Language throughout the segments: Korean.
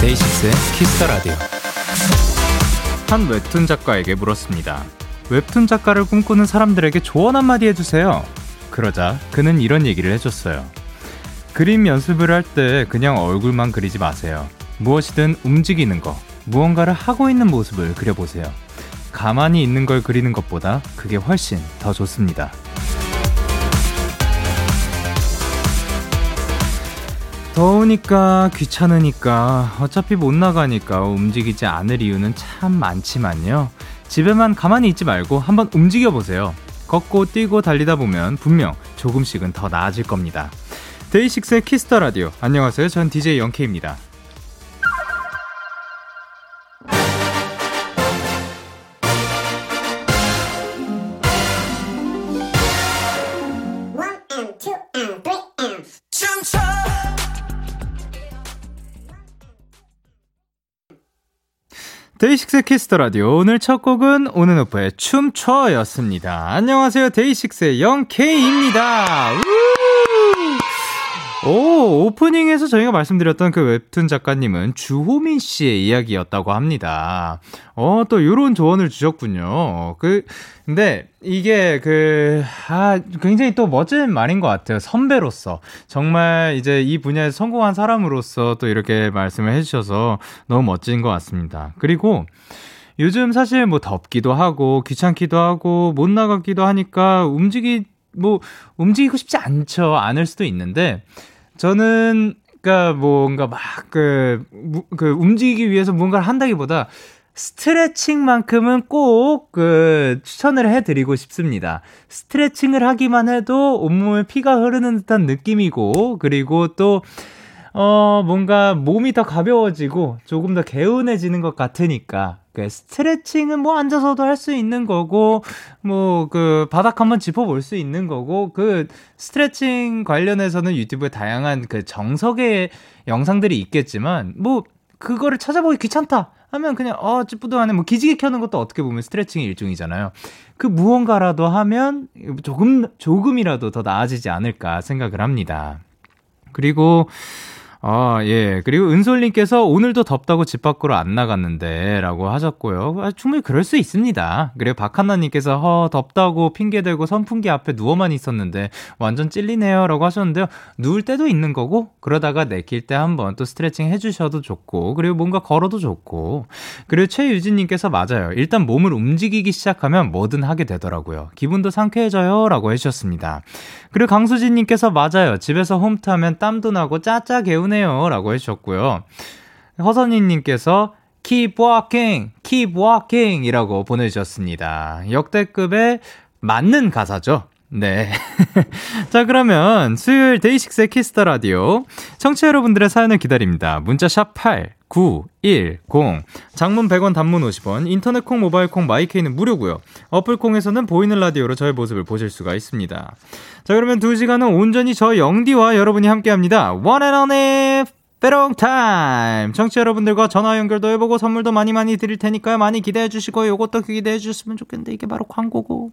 DAY6의 Kiss the Radio. 한 웹툰 작가에게 물었습니다. 웹툰 작가를 꿈꾸는 사람들에게 조언 한마디 해주세요. 그러자 그는 이런 얘기를 해줬어요. 그림 연습을 할 때 그냥 얼굴만 그리지 마세요. 무엇이든 움직이는 거, 무언가를 하고 있는 모습을 그려보세요. 가만히 있는 걸 그리는 것보다 그게 훨씬 더 좋습니다. 더우니까 귀찮으니까 어차피 못 나가니까 움직이지 않을 이유는 참 많지만요. 집에만 가만히 있지 말고 한번 움직여 보세요. 걷고 뛰고 달리다 보면 분명 조금씩은 더 나아질 겁니다. DAY6의 Kiss the Radio. 안녕하세요. 전 DJ Young K입니다. DAY6 Kiss the Radio 오늘 첫 곡은 ONF의 춤춰였습니다. 안녕하세요 DAY6의 Young K입니다. 오, 오프닝에서 저희가 말씀드렸던 그 웹툰 작가님은 주호민 씨의 이야기였다고 합니다. 어, 또 요런 조언을 주셨군요. 그, 근데 이게 그, 아, 굉장히 또 멋진 말인 것 같아요. 선배로서. 정말 이제 이 분야에 성공한 사람으로서 또 이렇게 말씀을 해주셔서 너무 멋진 것 같습니다. 그리고 요즘 사실 뭐 덥기도 하고 귀찮기도 하고 못 나가기도 하니까 움직이 뭐 움직이고 싶지 않죠. 않을 수도 있는데 저는 그니까 뭔가 막그 그 움직이기 위해서 뭔가를 한다기보다 스트레칭만큼은 꼭 그 추천을 해드리고 싶습니다. 스트레칭을 하기만 해도 온몸에 피가 흐르는 듯한 느낌이고 그리고 또 어, 뭔가 몸이 더 가벼워지고 조금 더 개운해지는 것 같으니까 그 스트레칭은 뭐 앉아서도 할 수 있는 거고 뭐 그 바닥 한번 짚어볼 수 있는 거고 그 스트레칭 관련해서는 유튜브에 다양한 그 정석의 영상들이 있겠지만 뭐 그거를 찾아보기 귀찮다 하면 그냥 어 찌뿌둥 하네 뭐 기지개 켜는 것도 어떻게 보면 스트레칭의 일종이잖아요. 그 무언가라도 하면 조금 조금이라도 더 나아지지 않을까 생각을 합니다. 그리고 아, 예. 그리고 은솔님께서 오늘도 덥다고 집 밖으로 안 나갔는데, 라고 하셨고요. 아, 충분히 그럴 수 있습니다. 그리고 박한나님께서, 허, 덥다고 핑계대고 선풍기 앞에 누워만 있었는데, 완전 찔리네요. 라고 하셨는데요. 누울 때도 있는 거고, 그러다가 내킬 때 한번 또 스트레칭 해주셔도 좋고, 그리고 뭔가 걸어도 좋고, 그리고 최유진님께서 맞아요. 일단 몸을 움직이기 시작하면 뭐든 하게 되더라고요. 기분도 상쾌해져요. 라고 해주셨습니다. 그리고 강수진님께서 맞아요. 집에서 홈트 하면 땀도 나고 진짜 개운해요. 라고 해주셨고요. 허선희님께서 keep walking, keep walking 이라고 보내주셨습니다. 역대급의 맞는 가사죠. 네. 자, 그러면 수요일 DAY6의 Kiss the Radio. 청취자 여러분들의 사연을 기다립니다. 문자 샵 8, 9, 1, 0. 장문 100원, 단문 50원. 인터넷 KONG, 모바일 KONG, my K는 무료고요 어플 콩에서는 보이는 라디오로 저의 모습을 보실 수가 있습니다. 자, 그러면 두 시간은 온전히 저 영디와 여러분이 함께 합니다. One and only 빼롱 타임! 청취자 여러분들과 전화 연결도 해보고 선물도 많이 많이 드릴 테니까요. 많이 기대해 주시고 요것도 기대해 주셨으면 좋겠는데 이게 바로 광고고.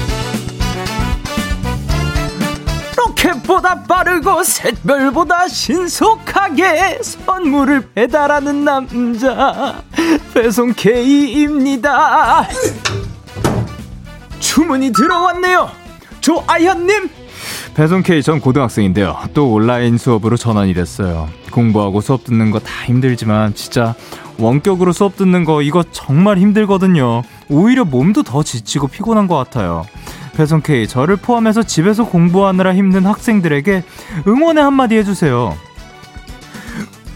로켓보다 빠르고 샛별보다 신속하게 선물을 배달하는 남자. 배송 K입니다. 주문이 들어왔네요. 조아현님. 배송 K 전 고등학생인데요. 또 온라인 수업으로 전환이 됐어요. 공부하고 수업 듣는 거 다 힘들지만 진짜 원격으로 수업 듣는 거 이거 정말 힘들거든요. 오히려 몸도 더 지치고 피곤한 것 같아요. 배송 K, 저를 포함해서 집에서 공부하느라 힘든 학생들에게 응원의 한마디 해주세요.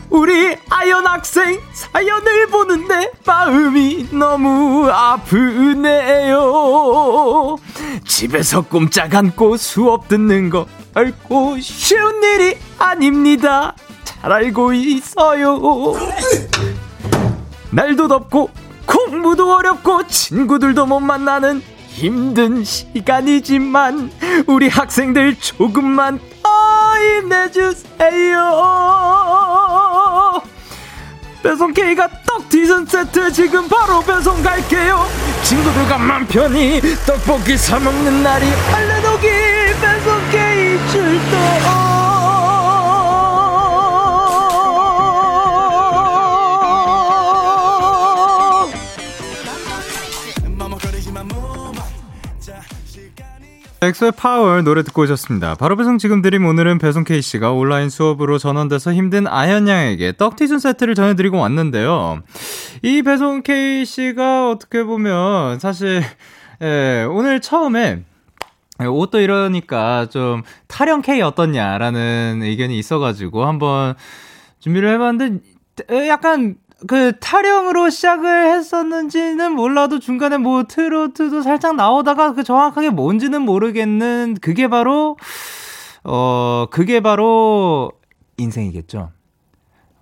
우리 아연 학생 사연을 보는데 마음이 너무 아프네요. 집에서 꼼짝 않고 수업 듣는 거 알고 쉬운 일이 아닙니다. 잘 알고 있어요. 날도 덥고 공부도 어렵고 친구들도 못 만나는 힘든 시간이지만 우리 학생들 조금만 더 힘내주세요. 배송 K가 떡 디전 세트 지금 바로 배송 갈게요. 친구들과 맘 편히 떡볶이 사 먹는 날이 얼른 오기 배송 K 출동. 엑소의 파워 노래 듣고 오셨습니다. 바로 배송 지금 드림 오늘은 배송 K씨가 온라인 수업으로 전환돼서 힘든 아현 양에게 떡티준 세트를 전해드리고 왔는데요. 이 배송 K씨가 어떻게 보면 사실 예, 오늘 처음에 옷도 이러니까 좀 타령 K 어떻냐라는 의견이 있어가지고 한번 준비를 해봤는데 약간 그 타령으로 시작을 했었는지는 몰라도 중간에 뭐 트로트도 살짝 나오다가 그 정확하게 뭔지는 모르겠는 그게 바로 어 그게 바로 인생이겠죠.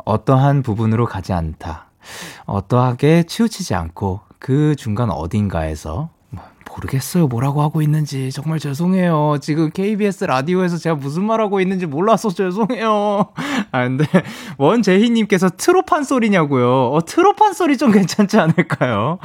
어떠한 부분으로 가지 않다. 어떠하게 치우치지 않고 그 중간 어딘가에서 모르겠어요. 뭐라고 하고 있는지. 정말 죄송해요. 지금 KBS 라디오에서 제가 무슨 말하고 있는지 몰라서 죄송해요. 아, 근데, 원재희님께서 트로판 소리냐고요. 어, 트로판 소리 좀 괜찮지 않을까요?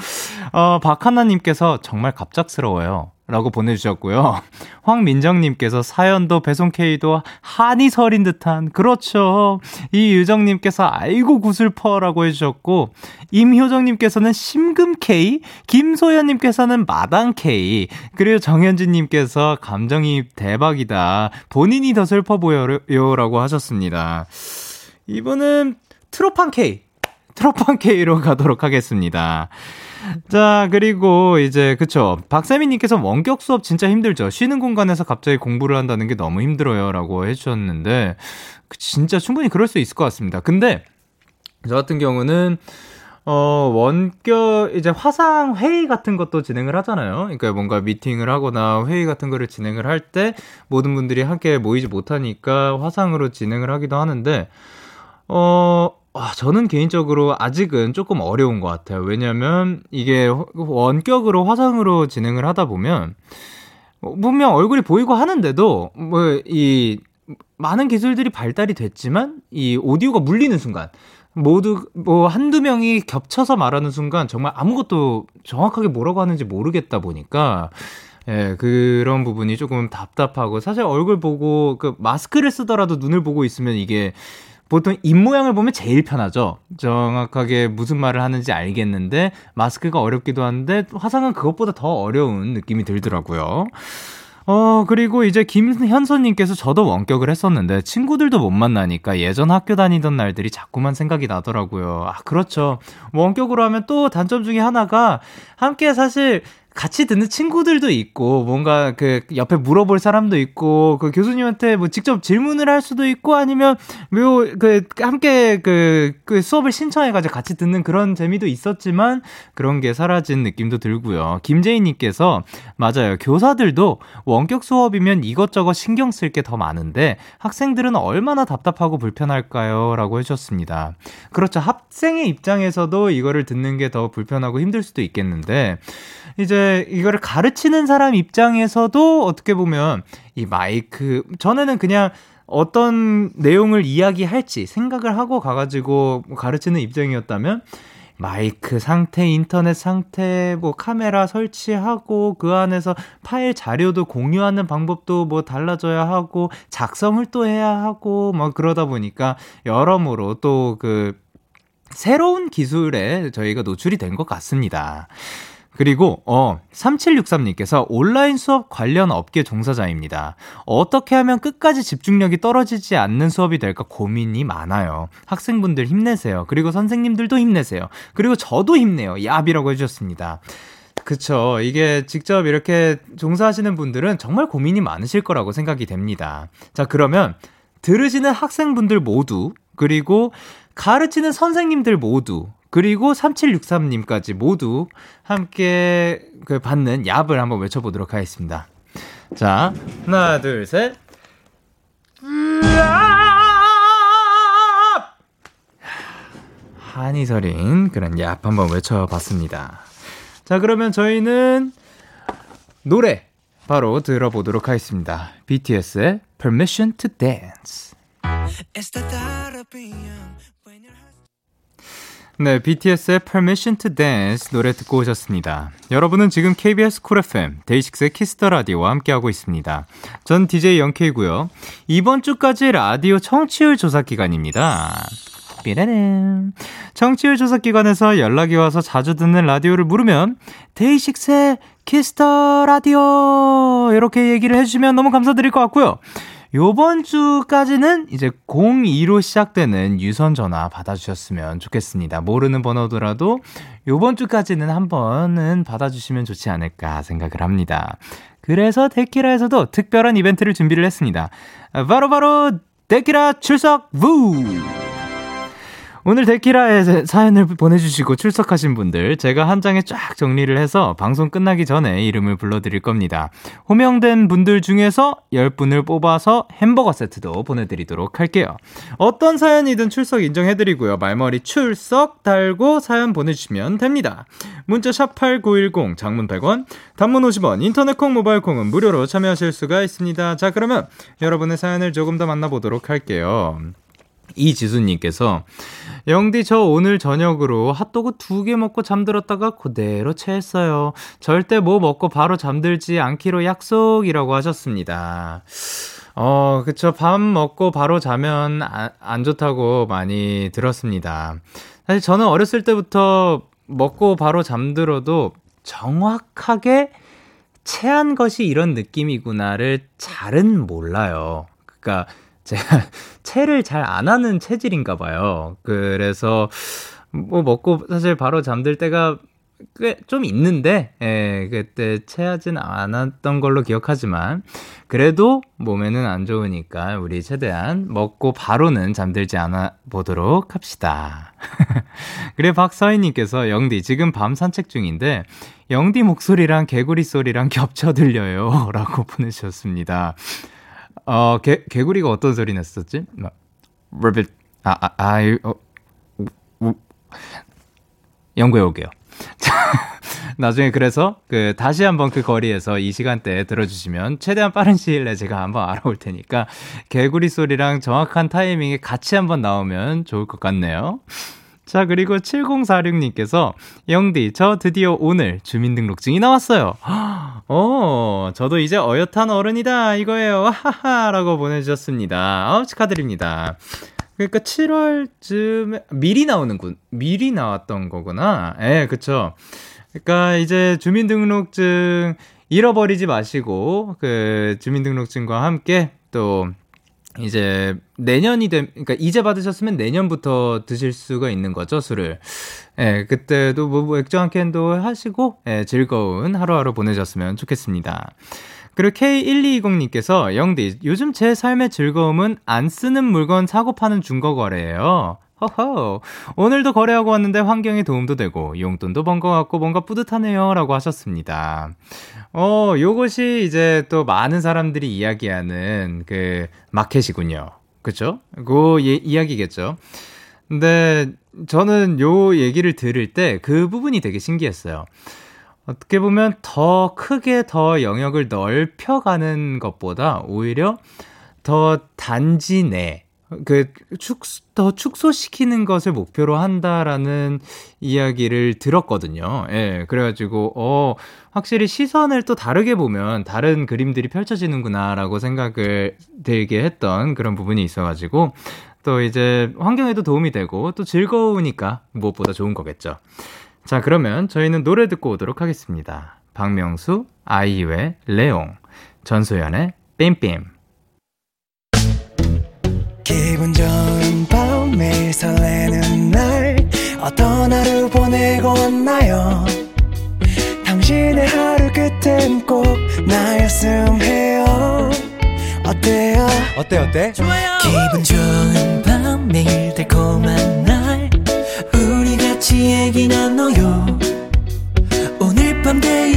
어, 박하나님께서 정말 갑작스러워요. 라고 보내주셨고요. 황민정님께서 사연도 배송K도 한이 서린 듯한, 그렇죠. 이유정님께서 아이고 구슬퍼 라고 해주셨고, 임효정님께서는 심금K, 김소연님께서는 마당K, 그리고 정현진님께서 감정이 대박이다. 본인이 더 슬퍼 보여요. 라고 하셨습니다. 이분은 트로판 K, 트로판 K로 가도록 하겠습니다. 자, 그리고 이제, 그쵸. 박세민님께서 원격 수업 진짜 힘들죠. 쉬는 공간에서 갑자기 공부를 한다는 게 너무 힘들어요. 라고 해주셨는데, 그 진짜 충분히 그럴 수 있을 것 같습니다. 근데, 저 같은 경우는, 어, 원격, 이제 화상 회의 같은 것도 진행을 하잖아요. 그러니까 뭔가 미팅을 하거나 회의 같은 거를 진행을 할 때 모든 분들이 함께 모이지 못하니까 화상으로 진행을 하기도 하는데, 어, 와, 저는 개인적으로 아직은 조금 어려운 것 같아요. 왜냐면 이게 원격으로 화상으로 진행을 하다 보면 분명 얼굴이 보이고 하는데도 뭐 이 많은 기술들이 발달이 됐지만 이 오디오가 물리는 순간 모두 뭐 한두 명이 겹쳐서 말하는 순간 정말 아무것도 정확하게 뭐라고 하는지 모르겠다 보니까 예, 그런 부분이 조금 답답하고 사실 얼굴 보고 그 마스크를 쓰더라도 눈을 보고 있으면 이게 보통 입모양을 보면 제일 편하죠. 정확하게 무슨 말을 하는지 알겠는데 마스크가 어렵기도 한데 화상은 그것보다 더 어려운 느낌이 들더라고요. 어, 그리고 이제 김현선님께서 저도 원격을 했었는데 친구들도 못 만나니까 예전 학교 다니던 날들이 자꾸만 생각이 나더라고요. 아, 그렇죠. 원격으로 하면 또 단점 중에 하나가 함께 사실 같이 듣는 친구들도 있고 뭔가 그 옆에 물어볼 사람도 있고 그 교수님한테 뭐 직접 질문을 할 수도 있고 아니면 뭐그 함께 그, 그 수업을 신청해 가지고 같이 듣는 그런 재미도 있었지만 그런 게 사라진 느낌도 들고요. 김재인 님께서 맞아요. 교사들도 원격 수업이면 이것저것 신경 쓸 게 더 많은데 학생들은 얼마나 답답하고 불편할까요?라고 해 주셨습니다. 그렇죠. 학생의 입장에서도 이거를 듣는 게 더 불편하고 힘들 수도 있겠는데 이제 이거를 가르치는 사람 입장에서도 어떻게 보면 이 마이크 전에는 그냥 어떤 내용을 이야기할지 생각을 하고 가가지고 가르치는 입장이었다면 마이크 상태, 인터넷 상태, 뭐 카메라 설치하고 그 안에서 파일 자료도 공유하는 방법도 뭐 달라져야 하고 작성을 또 해야 하고 뭐 그러다 보니까 여러모로 또그 새로운 기술에 저희가 노출이 된 것 같습니다. 그리고 어 3763님께서 온라인 수업 관련 업계 종사자입니다. 어떻게 하면 끝까지 집중력이 떨어지지 않는 수업이 될까 고민이 많아요. 학생분들 힘내세요. 그리고 선생님들도 힘내세요. 그리고 저도 힘내요. 야비라고 해주셨습니다. 그쵸. 이게 직접 이렇게 종사하시는 분들은 정말 고민이 많으실 거라고 생각이 됩니다. 자, 그러면 들으시는 학생분들 모두, 그리고 가르치는 선생님들 모두, 그리고 3763님까지 모두 함께 그 받는 얍을 한번 외쳐보도록 하겠습니다. 자, 하나, 둘, 셋. 한이 서린 그런 얍 한번 외쳐봤습니다. 자, 그러면 저희는 노래 바로 들어보도록 하겠습니다. BTS의 Permission to Dance. 네, BTS의 Permission to Dance 노래 듣고 오셨습니다. 여러분은 지금 KBS 쿨 FM 데이식스의 키스터 라디오와 함께하고 있습니다. 전 DJ Young K고요. 이번 주까지 라디오 청취율 조사 기간입니다. 삐라는 청취율 조사 기관에서 연락이 와서 자주 듣는 라디오를 물으면 DAY6의 Kiss the Radio 이렇게 얘기를 해주시면 너무 감사드릴 것 같고요. 요번 주까지는 이제 02로 시작되는 유선 전화 받아주셨으면 좋겠습니다. 모르는 번호더라도 요번 주까지는 한 번은 받아주시면 좋지 않을까 생각을 합니다. 그래서 데키라에서도 특별한 이벤트를 준비를 했습니다. 바로바로 바로 데키라 출석 부! 오늘 데키라에 사연을 보내주시고 출석하신 분들 제가 한 장에 쫙 정리를 해서 방송 끝나기 전에 이름을 불러드릴 겁니다. 호명된 분들 중에서 10분을 뽑아서 햄버거 세트도 보내드리도록 할게요. 어떤 사연이든 출석 인정해드리고요. 말머리 출석 달고 사연 보내주시면 됩니다. 문자 샵8910 장문 100원 단문 50원 인터넷 콩 모바일 콩은 무료로 참여하실 수가 있습니다. 자 그러면 여러분의 사연을 조금 더 만나보도록 할게요. 이지수님께서 영디 저 오늘 저녁으로 핫도그 두 개 먹고 잠들었다가 그대로 체했어요. 절대 뭐 먹고 바로 잠들지 않기로 약속이라고 하셨습니다. 어, 그쵸. 밥 먹고 바로 자면 안, 안 좋다고 많이 들었습니다. 사실 저는 어렸을 때부터 먹고 바로 잠들어도 정확하게 체한 것이 이런 느낌이구나를 잘은 몰라요. 그러니까 제가 체를 잘 안 하는 체질인가 봐요. 그래서 뭐 먹고 사실 바로 잠들 때가 꽤좀 있는데, 예, 그때 체하진 않았던 걸로 기억하지만, 그래도 몸에는 안 좋으니까 우리 최대한 먹고 바로는 잠들지 않아 보도록 합시다. 그래, 박서희님께서 영디, 지금 밤 산책 중인데, 영디 목소리랑 개구리 소리랑 겹쳐 들려요. 라고 보내주셨습니다. 어, 개, 개구리가 어떤 소리 냈었지? 막, rabbit, 아, 아, 아, 어, 우, 연구해 올게요. 나중에 그래서 그 다시 한번 그 거리에서 이 시간대에 들어주시면 최대한 빠른 시일 내에 제가 한번 알아올 테니까 개구리 소리랑 정확한 타이밍에 같이 한번 나오면 좋을 것 같네요. 자, 그리고 7046님께서, 영디, 저 드디어 오늘 주민등록증이 나왔어요. 어, 저도 이제 어엿한 어른이다, 이거예요. 하하, 라고 보내주셨습니다. 어, 축하드립니다. 그러니까 7월쯤에, 미리 나오는군. 미리 나왔던 거구나. 예, 그쵸. 그러니까 이제 주민등록증 잃어버리지 마시고, 그 주민등록증과 함께 또 이제 내년이 되 그러니까 이제 받으셨으면 내년부터 드실 수가 있는 거죠 술을. 예, 그때도 뭐, 뭐 맥주 한 캔도 하시고 예, 즐거운 하루하루 보내셨으면 좋겠습니다. 그리고 K1220님께서 영디 요즘 제 삶의 즐거움은 안 쓰는 물건 사고 파는 중고 거래예요. 허허. 오늘도 거래하고 왔는데 환경에 도움도 되고 용돈도 번 것 같고 뭔가 뿌듯하네요. 라고 하셨습니다. 어, 요것이 이제 또 많은 사람들이 이야기하는 그 마켓이군요. 그쵸? 그 예, 이야기겠죠. 근데 저는 요 얘기를 들을 때 그 부분이 되게 신기했어요. 어떻게 보면 더 크게 더 영역을 넓혀가는 것보다 오히려 더 단지 내, 그 축, 더 축소시키는 것을 목표로 한다라는 이야기를 들었거든요. 예, 그래가지고, 어, 확실히 시선을 또 다르게 보면 다른 그림들이 펼쳐지는구나라고 생각을 들게 했던 그런 부분이 있어가지고, 또 이제 환경에도 도움이 되고, 또 즐거우니까 무엇보다 좋은 거겠죠. 자, 그러면 저희는 노래 듣고 오도록 하겠습니다. 박명수, 아이유의 레옹, 전소연의 빔빔. 기분 좋은 밤 매일 설레는 날 어떤 하루 보내고 왔나요? 당신의 하루 끝엔 꼭 나였음 해요. 어때요? 어때 어때? 좋아요. 기분 좋은 밤 매일 달콤한 날. 우리 같이 얘기 나눠요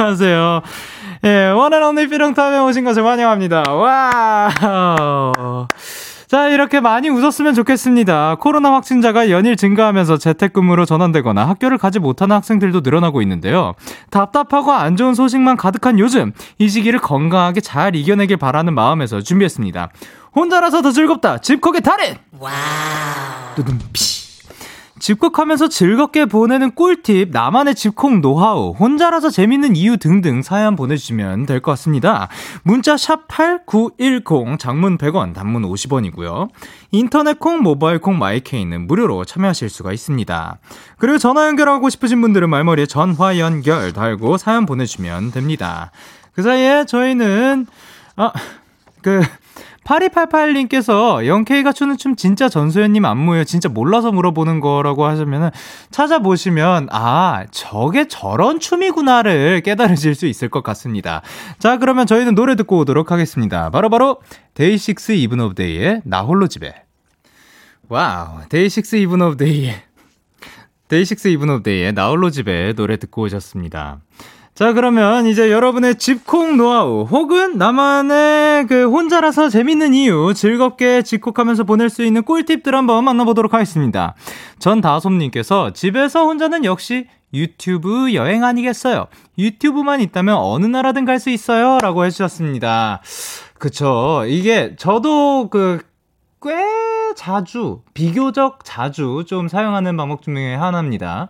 안녕하세요. 예, 원앤 언니 삐롱탑에 오신 것을 환영합니다. 와. 자, 이렇게 많이 웃었으면 좋겠습니다. 코로나 확진자가 연일 증가하면서 재택근무로 전환되거나 학교를 가지 못하는 학생들도 늘어나고 있는데요. 답답하고 안 좋은 소식만 가득한 요즘, 이 시기를 건강하게 잘 이겨내길 바라는 마음에서 준비했습니다. 혼자라서 더 즐겁다. 집콕의 달인. 와우. 두둠칫. 집콕하면서 즐겁게 보내는 꿀팁, 나만의 집콕 노하우, 혼자라서 재밌는 이유 등등 사연 보내주시면 될 것 같습니다. 문자 샵 8910, 장문 100원, 단문 50원이고요. 인터넷 콩, 모바일 콩, 마이케이는 무료로 참여하실 수가 있습니다. 그리고 전화 연결하고 싶으신 분들은 말머리에 전화 연결 달고 사연 보내주시면 됩니다. 그 사이에 저희는, 아, 그, 8288님께서 영케이가 추는 춤 진짜 전소연님 안무예요. 진짜 몰라서 물어보는 거라고 하시면은 찾아보시면 아 저게 저런 춤이구나를 깨달으실 수 있을 것 같습니다. 자 그러면 저희는 노래 듣고 오도록 하겠습니다. 바로바로 DAY6 Even of Day의 나 홀로 집에 와우 DAY6 Even of Day의 DAY6 Even of Day의 나 홀로 집에 노래 듣고 오셨습니다. 자, 그러면 이제 여러분의 집콕 노하우 혹은 나만의 그 혼자라서 재밌는 이유 즐겁게 집콕하면서 보낼 수 있는 꿀팁들 한번 만나보도록 하겠습니다. 전 다솜님께서 집에서 혼자는 역시 유튜브 여행 아니겠어요? 유튜브만 있다면 어느 나라든 갈 수 있어요. 라고 해주셨습니다. 그쵸. 이게 저도 그, 꽤 자주, 비교적 자주 좀 사용하는 방법 중에 하나입니다.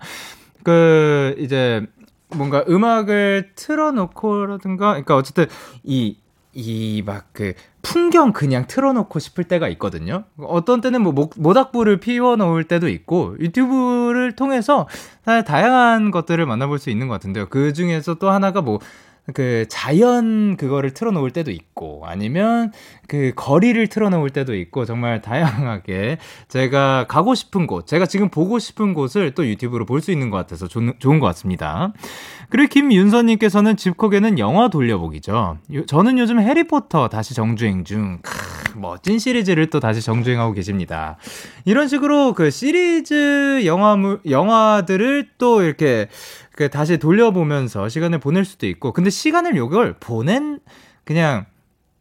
그, 이제, 뭔가 음악을 틀어놓고라든가, 그러니까 어쨌든 이, 이막그 풍경 그냥 틀어놓고 싶을 때가 있거든요. 어떤 때는 뭐 목, 모닥불을 피워놓을 때도 있고 유튜브를 통해서 다양한 것들을 만나볼 수 있는 것 같은데요. 그 중에서 또 하나가 뭐 그 자연 그거를 틀어놓을 때도 있고 아니면 그 거리를 틀어놓을 때도 있고 정말 다양하게 제가 가고 싶은 곳, 제가 지금 보고 싶은 곳을 또 유튜브로 볼 수 있는 것 같아서 좋, 좋은 것 같습니다. 그리고 김윤서님께서는 집콕에는 영화 돌려보기죠. 요, 저는 요즘 해리포터 다시 정주행 중 크, 멋진 시리즈를 또 다시 정주행하고 계십니다. 이런 식으로 그 시리즈 영화물 영화들을 또 이렇게 그 다시 돌려보면서 시간을 보낼 수도 있고 근데 시간을 요걸 보낸 그냥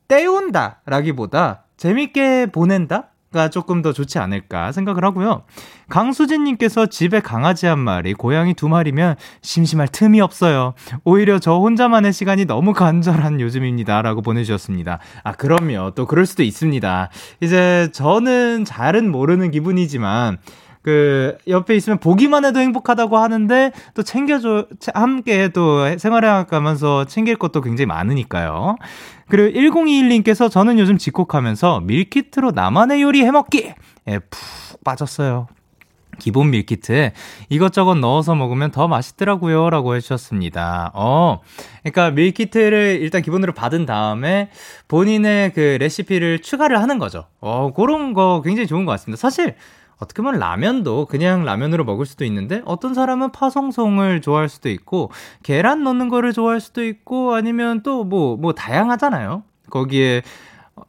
때운다라기보다 재밌게 보낸다 가 조금 더 좋지 않을까 생각을 하고요. 강수진님께서 집에 강아지 한 마리, 고양이 두 마리면 심심할 틈이 없어요. 오히려 저 혼자만의 시간이 너무 간절한 요즘입니다. 라고 보내주셨습니다. 아, 그럼요. 또 그럴 수도 있습니다. 이제 저는 잘은 모르는 기분이지만, 그 옆에 있으면 보기만 해도 행복하다고 하는데 또 챙겨줘 함께 또 생활해 가면서 챙길 것도 굉장히 많으니까요. 그리고 1021님께서 저는 요즘 집콕하면서 밀키트로 나만의 요리 해먹기 에푹 빠졌어요. 기본 밀키트에 이것저것 넣어서 먹으면 더 맛있더라고요. 라고 해주셨습니다. 어, 그러니까 밀키트를 일단 기본으로 받은 다음에 본인의 그 레시피를 추가를 하는 거죠. 어, 그런 거 굉장히 좋은 것 같습니다. 사실 어떻게 보면 라면도 그냥 라면으로 먹을 수도 있는데 어떤 사람은 파송송을 좋아할 수도 있고 계란 넣는 거를 좋아할 수도 있고 아니면 또 뭐뭐 뭐 다양하잖아요. 거기에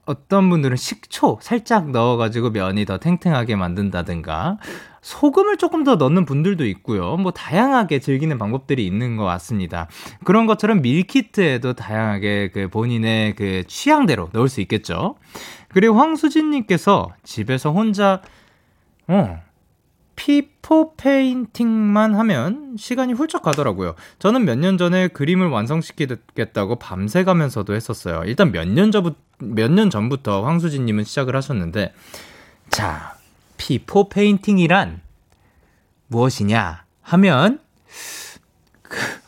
어떤 분들은 식초 살짝 넣어가지고 면이 더 탱탱하게 만든다든가, 소금을 조금 더 넣는 분들도 있고요. 뭐 다양하게 즐기는 방법들이 있는 것 같습니다. 그런 것처럼 밀키트에도 다양하게 그 본인의 그 취향대로 넣을 수 있겠죠. 그리고 황수진님께서 집에서 혼자 어 PIPO painting만 하면 시간이 훌쩍 가더라고요. 저는 몇 년 전에 그림을 완성시키겠다고 밤새 가면서도 했었어요. 일단 몇 년 전부터 몇 년 전부터 황수진 님은 시작을 하셨는데, 자, PIPO painting이란 무엇이냐 하면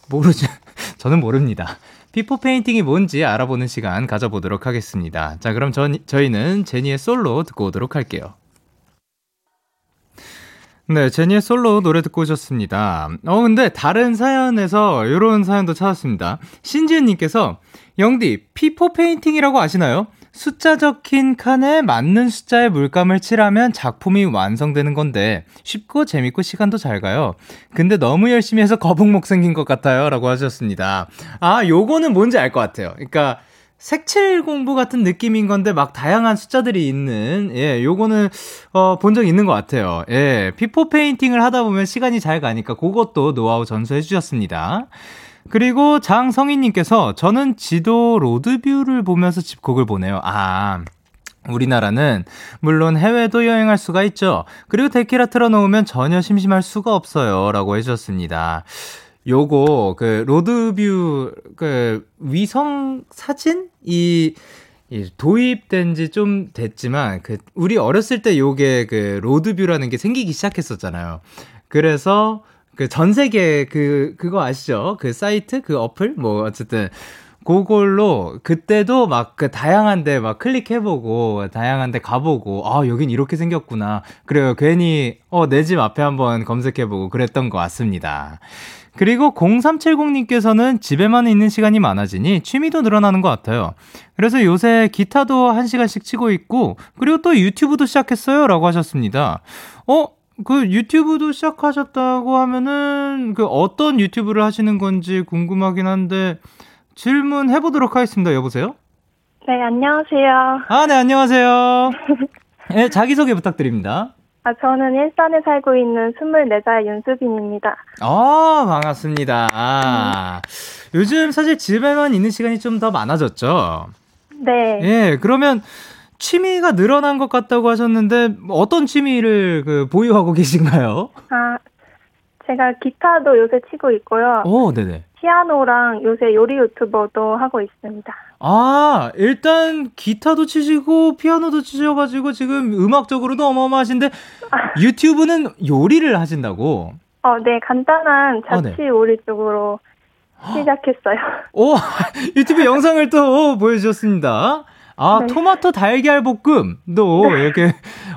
모르죠. 저는 모릅니다. PIPO painting이 뭔지 알아보는 시간 가져보도록 하겠습니다. 자, 그럼 전, 저희는 제니의 솔로 듣고 오도록 할게요. 네, 제니의 솔로 노래 듣고 오셨습니다. 어, 근데 다른 사연에서 이런 사연도 찾았습니다. 신지은님께서, 영디, PIPO painting이라고 아시나요? 숫자 적힌 칸에 맞는 숫자의 물감을 칠하면 작품이 완성되는 건데 쉽고 재밌고 시간도 잘 가요. 근데 너무 열심히 해서 거북목 생긴 것 같아요. 라고 하셨습니다. 아, 요거는 뭔지 알 것 같아요. 그러니까 색칠 공부 같은 느낌인 건데 막 다양한 숫자들이 있는 예 요거는 어 본 적 있는 것 같아요 예 PIPO painting을 하다 보면 시간이 잘 가니까 그것도 노하우 전수해 주셨습니다 그리고 장성희님께서 저는 지도 로드뷰를 보면서 집콕을 보내요. 아. 우리나라는 물론 해외도 여행할 수가 있죠. 그리고 데키라 틀어놓으면 전혀 심심할 수가 없어요. 라고 해주셨습니다. 요거, 그, 로드뷰, 그, 위성 사진? 이, 이 도입된 지 좀 됐지만, 그, 우리 어렸을 때 요게 그, 로드뷰라는 게 생기기 시작했었잖아요. 그래서, 그 전 세계 그 그거 아시죠? 그 사이트 그 어플 뭐 어쨌든 그걸로 그때도 막 그 다양한데 막 클릭해보고 다양한데 가보고 아 여긴 이렇게 생겼구나 그래요 괜히 어 내 집 앞에 한번 검색해보고 그랬던 것 같습니다. 그리고 0370님께서는 집에만 있는 시간이 많아지니 취미도 늘어나는 것 같아요. 그래서 요새 기타도 한 시간씩 치고 있고 그리고 또 유튜브도 시작했어요 라고 하셨습니다. 어 그 유튜브도 시작하셨다고 하면은 그 어떤 유튜브를 하시는 건지 궁금하긴 한데 질문해 보도록 하겠습니다. 여보세요? 네, 안녕하세요. 아, 네, 안녕하세요. 네, 자기소개 부탁드립니다. 아, 저는 일산에 살고 있는 24살 윤수빈입니다. 아, 반갑습니다. 아, 요즘 사실 집에만 있는 시간이 좀 더 많아졌죠? 네. 예, 그러면 취미가 늘어난 것 같다고 하셨는데 어떤 취미를 그 보유하고 계신가요? 아, 제가 기타도 요새 치고 있고요. 오, 네네. 피아노랑 요새 요리 유튜버도 하고 있습니다. 아, 일단 기타도 치시고 피아노도 치셔가지고 지금 음악적으로도 어마어마하신데 아. 유튜브는 요리를 하신다고? 어, 네, 간단한 자취 어, 네. 요리 쪽으로 시작했어요. 오, 유튜브 영상을 또 보여주셨습니다. 아, 네. 토마토 달걀 볶음도 네. 이렇게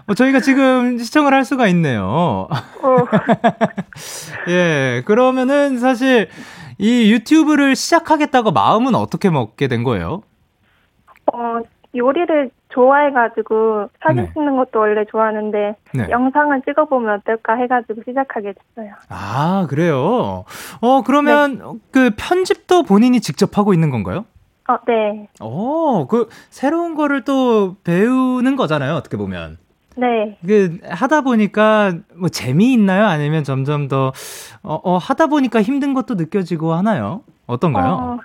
어, 저희가 지금 시청을 할 수가 있네요. 어. 예, 그러면은 사실 이 유튜브를 시작하겠다고 마음은 어떻게 먹게 된 거예요? 어, 요리를 좋아해가지고 사진 네. 찍는 것도 원래 좋아하는데 네. 영상을 찍어보면 어떨까 해가지고 시작하게 됐어요. 아 그래요? 어 그러면 네. 그 편집도 본인이 직접 하고 있는 건가요? 어, 네. 어, 그 새로운 거를 또 배우는 거잖아요, 어떻게 보면. 네. 그 하다 보니까 뭐 재미있나요? 아니면 점점 더 어, 어 하다 보니까 힘든 것도 느껴지고 하나요? 어떤가요? 어,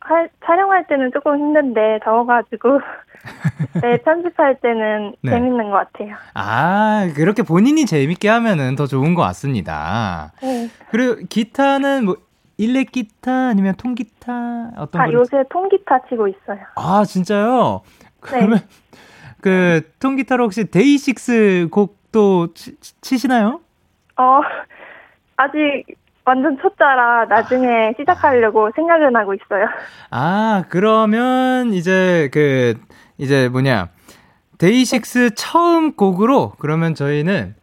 할, 촬영할 때는 조금 힘든데 더워가지고 네, 편집할 때는 네. 재밌는 것 같아요. 아, 그렇게 본인이 재밌게 하면은 더 좋은 것 같습니다. 네. 그리고 기타는 뭐 일렉 기타 아니면 통기타 어떤 아, 요새 통기타 치고 있어요. 아, 진짜요? 그러면 네. 그 통기타로 혹시 데이식스 곡도 치, 치시나요? 어, 아직 완전 초짜라 나중에 아. 시작하려고 생각은 하고 있어요. 아, 그러면 이제 그 이제 뭐냐? 데이식스 네. 처음 곡으로 그러면 저희는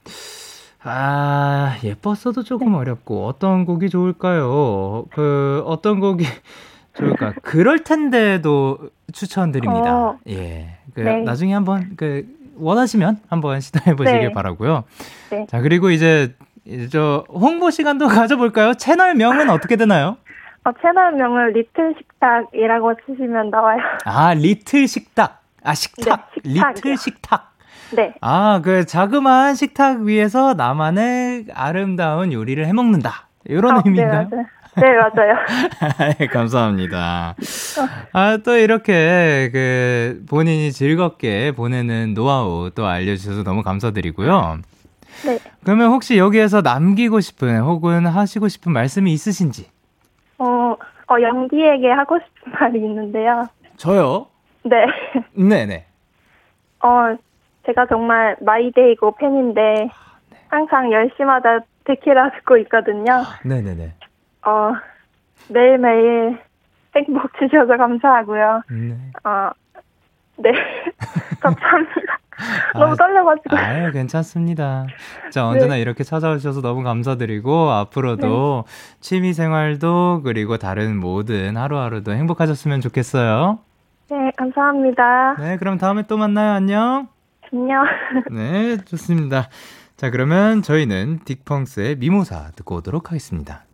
아, 예뻤어도 조금 네. 어렵고, 어떤 곡이 좋을까요? 그, 어떤 곡이 좋을까? 그럴 텐데도 추천드립니다. 어, 예. 그, 네. 나중에 한번, 그, 원하시면 한번 시도해 보시길 네. 바라고요 네. 자, 그리고 이제, 저, 홍보 시간도 가져볼까요? 채널 명은 어떻게 되나요? 어, 채널명은 리틀 식탁이라고 치시면 나와요. 아, 리틀 식탁. 아, 식탁. 네, 리틀 식탁. 네. 아, 그 자그마한 식탁 위에서 나만의 아름다운 요리를 해 먹는다. 이런 아, 네, 의미인가요? 네, 네, 맞아요. 네, 감사합니다. 아, 또 이렇게 그 본인이 즐겁게 보내는 노하우 또 알려주셔서 너무 감사드리고요. 네. 그러면 혹시 여기에서 남기고 싶은 혹은 하시고 싶은 말씀이 있으신지? 어, 어 연기에게 하고 싶은 말이 있는데요. 저요? 네. 네네. 어, 제가 정말 마이데이고 팬인데 항상 10시마다 데키라 듣고 있거든요. 네네네. 어, 매일매일 행복 주셔서 감사하고요. 네. 어, 네. 감사합니다. 너무 아, 떨려가지고. 아유, 괜찮습니다. 자, 언제나 네. 이렇게 찾아오셔서 너무 감사드리고, 앞으로도 네. 취미 생활도, 그리고 다른 모든 하루하루도 행복하셨으면 좋겠어요. 네, 감사합니다. 네, 그럼 다음에 또 만나요. 안녕. 안녕. 네, 좋습니다. 자, 그러면 저희는 딕펑스의 미모사 듣고 오도록 하겠습니다.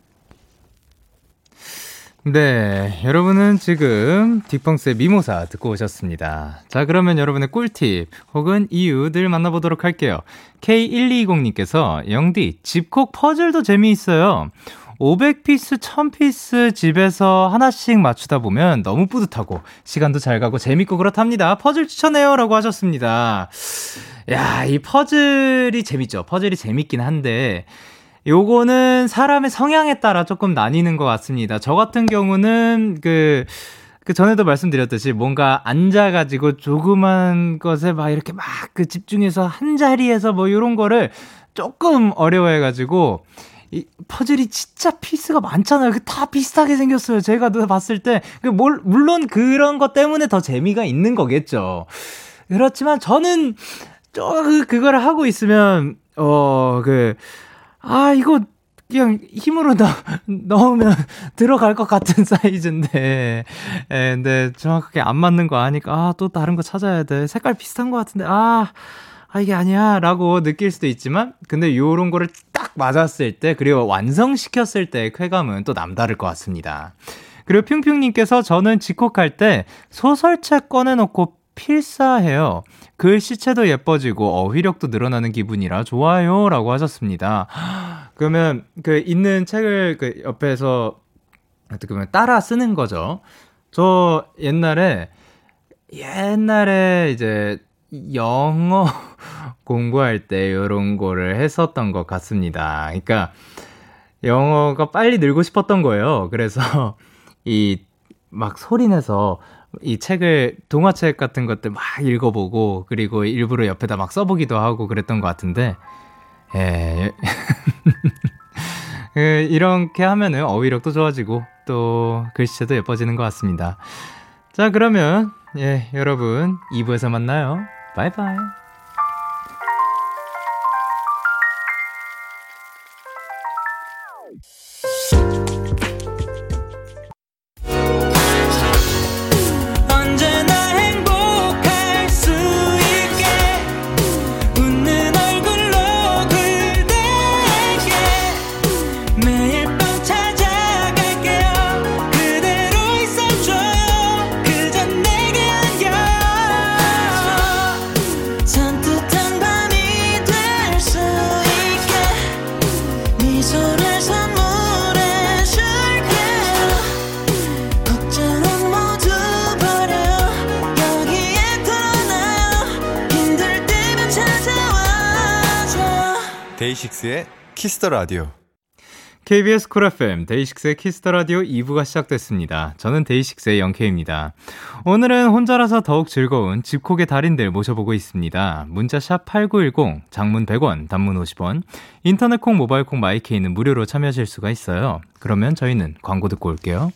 네, 여러분은 지금 딕펑스의 미모사 듣고 오셨습니다. 자, 그러면 여러분의 꿀팁 혹은 이유들 만나보도록 할게요. K1220님께서 영디, 집콕 퍼즐도 재미있어요. 500피스, 1000피스 집에서 하나씩 맞추다 보면 너무 뿌듯하고 시간도 잘 가고 재밌고 그렇답니다. 퍼즐 추천해요 라고 하셨습니다. 야, 이 퍼즐이 재밌죠. 퍼즐이 재밌긴 한데 요거는 사람의 성향에 따라 조금 나뉘는 것 같습니다. 저 같은 경우는 그, 그 전에도 말씀드렸듯이 뭔가 앉아가지고 조그만 것에 막 이렇게 막 그 집중해서 한 자리에서 뭐 이런 거를 조금 어려워해가지고 이 퍼즐이 진짜 피스가 많잖아요. 다 비슷하게 생겼어요. 제가 봤을 때. 그 뭘, 물론 그런 것 때문에 더 재미가 있는 거겠죠. 그렇지만 저는 저, 그, 그걸 하고 있으면, 어, 그, 아, 이거 그냥 힘으로 넣, 넣으면 들어갈 것 같은 사이즈인데, 에, 근데 정확하게 안 맞는 거 아니까, 아, 또 다른 거 찾아야 돼. 색깔 비슷한 것 같은데, 아, 아, 이게 아니야. 라고 느낄 수도 있지만, 근데 요런 거를 딱 맞았을 때, 그리고 완성시켰을 때의 쾌감은 또 남다를 것 같습니다. 그리고 핑핑님께서 저는 집콕할 때 소설책 꺼내놓고 필사해요. 글씨체도 예뻐지고 어휘력도 늘어나는 기분이라 좋아요. 라고 하셨습니다. 그러면 그 있는 책을 그 옆에서 어떻게 보면 따라 쓰는 거죠. 저 옛날에 옛날에 이제 영어 공부할 때 이런 거를 했었던 것 같습니다. 그러니까 영어가 빨리 늘고 싶었던 거예요. 그래서 이 막 소리 내서 이 책을 동화책 같은 것들 막 읽어보고 그리고 일부러 옆에다 막 써보기도 하고 그랬던 것 같은데 예. 그 이렇게 하면은 어휘력도 좋아지고 또 글씨체도 예뻐지는 것 같습니다. 자 그러면 예 여러분 2부에서 만나요. 바이바이. DAY6의 Kiss the Radio. KBS 쿨 FM 데이식스의 키스터 라디오 2부가 시작됐습니다. 저는 DAY6의 영케이입니다. 오늘은 혼자라서 더욱 즐거운 집콕의 달인들 모셔보고 있습니다. 문자 샵 8910, 장문 100원, 단문 50원, 인터넷 콩, 모바일 콩, 마이케이는 무료로 참여하실 수가 있어요. 그러면 저희는 광고 듣고 올게요.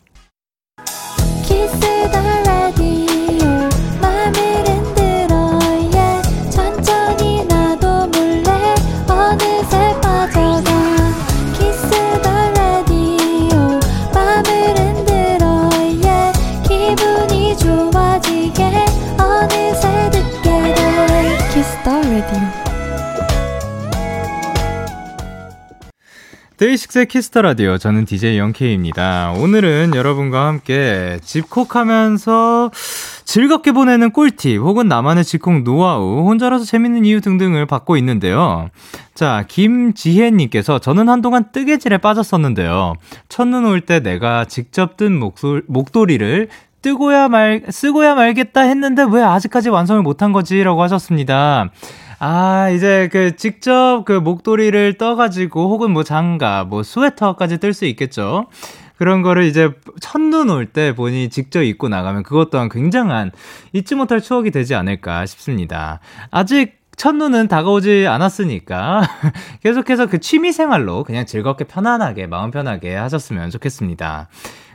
DAY6의 Kiss the Radio. 저는 DJ 영케이입니다. 오늘은 여러분과 함께 집콕하면서 즐겁게 보내는 꿀팁 혹은 나만의 집콕 노하우, 혼자라서 재밌는 이유 등등을 받고 있는데요. 자, 김지혜님께서 저는 한동안 뜨개질에 빠졌었는데요. 첫눈 올 때 내가 직접 뜬 목소, 목도리를 뜨고야 말, 쓰고야 말겠다 했는데 왜 아직까지 완성을 못한 거지? 라고 하셨습니다. 아, 이제 그 직접 그 목도리를 떠가지고 혹은 뭐 장갑, 뭐 스웨터까지 뜰 수 있겠죠. 그런 거를 이제 첫눈 올 때 본인이 직접 입고 나가면 그것 또한 굉장한 잊지 못할 추억이 되지 않을까 싶습니다. 아직 첫눈은 다가오지 않았으니까 계속해서 그 취미 생활로 그냥 즐겁게 편안하게 마음 편하게 하셨으면 좋겠습니다.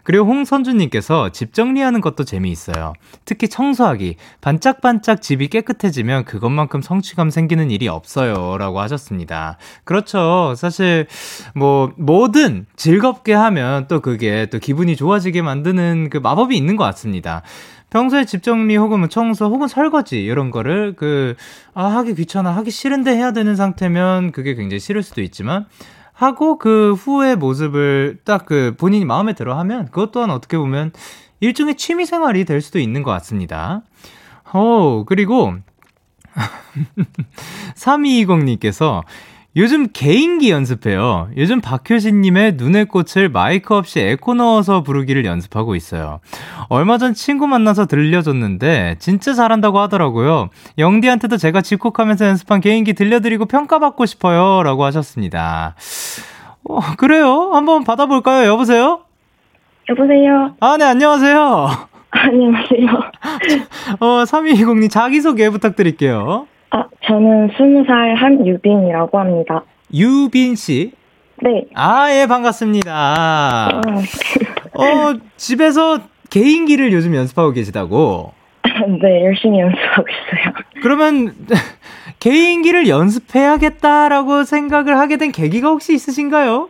그리고 홍선주님께서 집 정리하는 것도 재미있어요. 특히 청소하기. 반짝반짝 집이 깨끗해지면 그것만큼 성취감 생기는 일이 없어요. 라고 하셨습니다. 그렇죠. 사실, 뭐, 뭐든 즐겁게 하면 또 그게 또 기분이 좋아지게 만드는 그 마법이 있는 것 같습니다. 평소에 집 정리 혹은 뭐 청소 혹은 설거지 이런 거를 그, 아, 하기 귀찮아, 하기 싫은데 해야 되는 상태면 그게 굉장히 싫을 수도 있지만 하고 그 후의 모습을 딱 그 본인이 마음에 들어 하면 그것 또한 어떻게 보면 일종의 취미 생활이 될 수도 있는 것 같습니다. 어, 그리고 3220님께서 요즘 개인기 연습해요. 요즘 박효신님의 눈의 꽃을 마이크 없이 에코 넣어서 부르기를 연습하고 있어요. 얼마 전 친구 만나서 들려줬는데 진짜 잘한다고 하더라고요. 영디한테도 제가 집콕하면서 연습한 개인기 들려드리고 평가받고 싶어요. 라고 하셨습니다. 어, 그래요? 한번 받아볼까요? 여보세요? 여보세요? 아, 네, 안녕하세요. 안녕하세요. 어, 3220님 자기소개 부탁드릴게요. 아, 저는 스무 살 한유빈이라고 합니다. 유빈 씨? 네. 아, 예, 반갑습니다. 아. 어, 집에서 개인기를 요즘 연습하고 계시다고? 네, 열심히 연습하고 있어요. 그러면 개인기를 연습해야겠다라고 생각을 하게 된 계기가 혹시 있으신가요?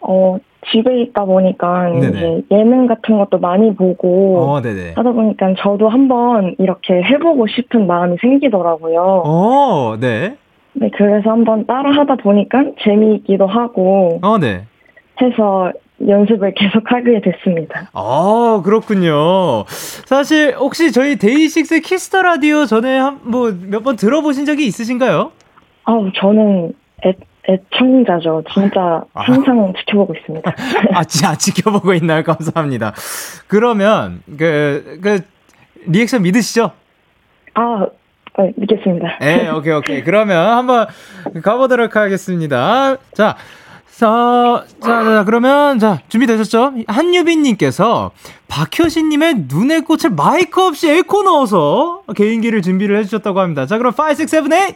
어, 집에 있다 보니까 네네. 이제 예능 같은 것도 많이 보고 어, 하다 보니까 저도 한번 이렇게 해보고 싶은 마음이 생기더라고요. 어, 네. 네, 그래서 한번 따라 하다 보니까 재미있기도 하고. 어, 네. 해서 연습을 계속 하게 됐습니다. 아, 그렇군요. 사실 혹시 저희 DAY6 Kiss the Radio 전에 뭐 몇 번 들어보신 적이 있으신가요? 아, 저는 애, 애청자죠. 진짜 아. 항상 지켜보고 있습니다. 아, 지, 아, 지켜보고 있나요? 감사합니다. 그러면, 그, 그, 리액션 믿으시죠? 아, 네, 믿겠습니다. 네, 오케이, 오케이. 그러면 한번 가보도록 하겠습니다. 자, 자, 자, 자, 그러면, 자, 준비되셨죠? 한유빈님께서 박효신님의 눈의 꽃을 마이크 없이 에코 넣어서 개인기를 준비를 해주셨다고 합니다. 자, 그럼 5, 6, 7, 8!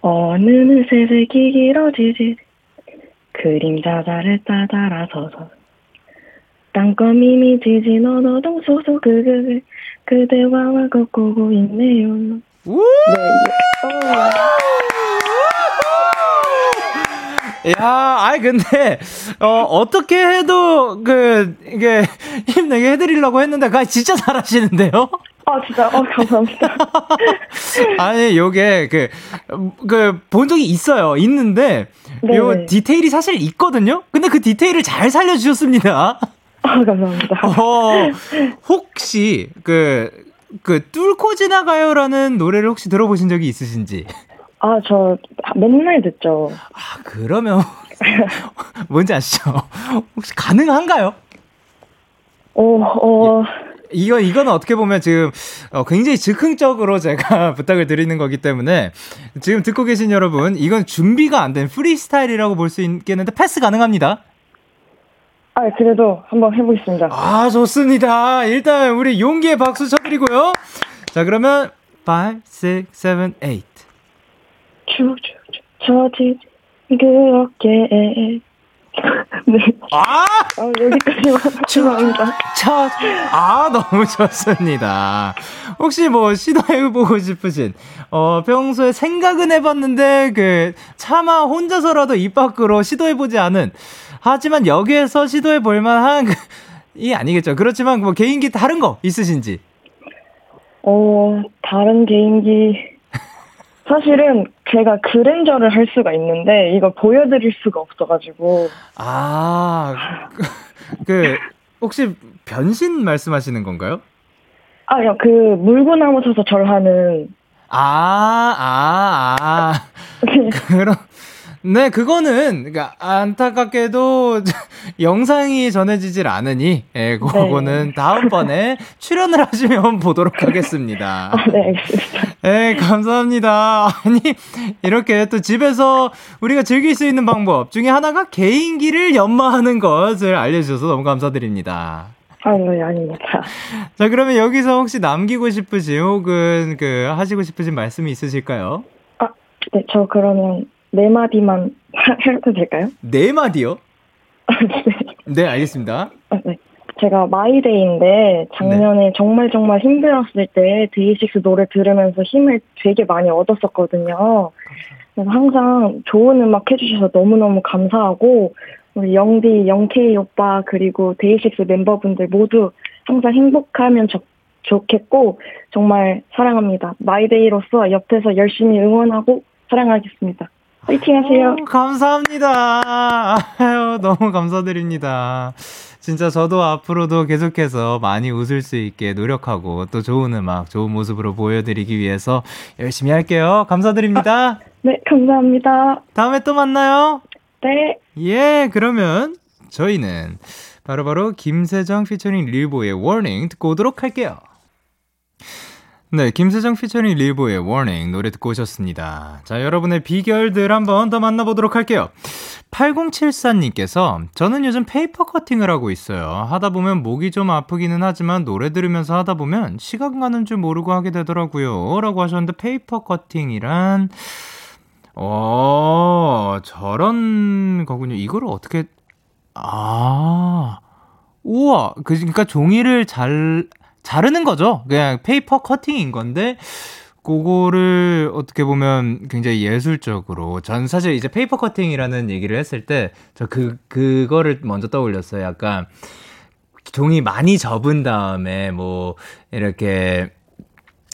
어느 새 색이 길어지지 그림자 자를 따라 서서 땅거미 미지지 너너동 소소 그그 그대와 걷고 있네요. 우! 네. 야, 아이 근데 어 어떻게 해도 그 이게 힘내게 해드리려고 했는데, 가 진짜 잘하시는데요? 아, 진짜, 어, 감사합니다. 아니, 요게, 그, 그, 본 적이 있어요. 있는데, 네. 요 디테일이 사실 있거든요? 근데 그 디테일을 잘 살려주셨습니다. 아, 감사합니다. 어, 혹시, 그, 그, 뚫고 지나가요라는 노래를 혹시 들어보신 적이 있으신지? 아, 저 맨날 듣죠. 아, 그러면, 뭔지 아시죠? 혹시 가능한가요? 어, 어. 이거 이건 어떻게 보면 지금 어, 굉장히 즉흥적으로 제가 부탁을 드리는 거기 때문에 지금 듣고 계신 여러분 이건 준비가 안 된 프리스타일이라고 볼 수 있겠는데 패스 가능합니다. 아 그래도 한번 해보겠습니다. 아 좋습니다. 일단 우리 용기의 박수 쳐드리고요. 자 그러면 5, 6, 7, 8 쭉쭉쭉 저지 그 어깨에 네. 아! 어, 여기까지만 죄송합니다. 첫, 아, 너무 좋습니다. 혹시 뭐 시도해보고 싶으신, 어, 평소에 생각은 해봤는데, 그, 차마 혼자서라도 입 밖으로 시도해보지 않은, 하지만 여기에서 시도해볼 만한, 그, 이 아니겠죠. 그렇지만 뭐 개인기 다른 거 있으신지? 어, 다른 개인기. 사실은 제가 그랜저를 할 수가 있는데 이걸 보여드릴 수가 없어가지고. 아, 그, 그 혹시 변신 말씀하시는 건가요? 아니요, 그 물구나무 서서 절하는. 아, 아, 아. 그럼. 네, 그거는, 그니까, 안타깝게도 영상이 전해지질 않으니, 예, 그거는 네. 다음번에 출연을 하시면 보도록 하겠습니다. 아, 네, 알겠습니다. 네, 감사합니다. 아니, 이렇게 또 집에서 우리가 즐길 수 있는 방법 중에 하나가 개인기를 연마하는 것을 알려주셔서 너무 감사드립니다. 아유, 예, 아닙니다. 자, 그러면 여기서 혹시 남기고 싶으신 혹은 그 하시고 싶으신 말씀이 있으실까요? 아, 네, 저 그러면 네 마디만 해도 될까요? 네 마디요? 네. 네, 알겠습니다. 아, 네. 제가 마이데이인데 작년에 네. 정말 정말 힘들었을 때 데이식스 노래 들으면서 힘을 되게 많이 얻었었거든요. 그래서 항상 좋은 음악 해주셔서 너무너무 감사하고 우리 영디, 영케이 오빠 그리고 DAY6 멤버분들 모두 항상 행복하면 좋, 좋겠고 정말 사랑합니다. 마이데이로서 옆에서 열심히 응원하고 사랑하겠습니다. 화이팅 하세요. 오, 감사합니다. 아유, 너무 감사드립니다. 진짜 저도 앞으로도 계속해서 많이 웃을 수 있게 노력하고 또 좋은 음악, 좋은 모습으로 보여드리기 위해서 열심히 할게요. 감사드립니다. 아, 네, 감사합니다. 다음에 또 만나요. 네. 예, 그러면 저희는 바로바로 바로 김세정 피처링 릴보이의 Warning 듣고 오도록 할게요. 네, 김세정 피처링 릴보이의 Warning 노래 듣고 오셨습니다. 자, 여러분의 비결들 한번 더 만나보도록 할게요. 8074님께서 저는 요즘 paper cutting을 하고 있어요. 하다 보면 목이 좀 아프기는 하지만 노래 들으면서 하다 보면 시간 가는 줄 모르고 하게 되더라고요. 라고 하셨는데 paper cutting이란 어, 저런 거군요. 이거를 어떻게 아. 우와. 그, 그러니까 종이를 잘 자르는 거죠. 그냥 paper cutting인 건데 그거를 어떻게 보면 굉장히 예술적으로 전 사실 이제 paper cutting이라는 얘기를 했을 때 저 그 그거를 먼저 떠올렸어요. 약간 종이 많이 접은 다음에 뭐 이렇게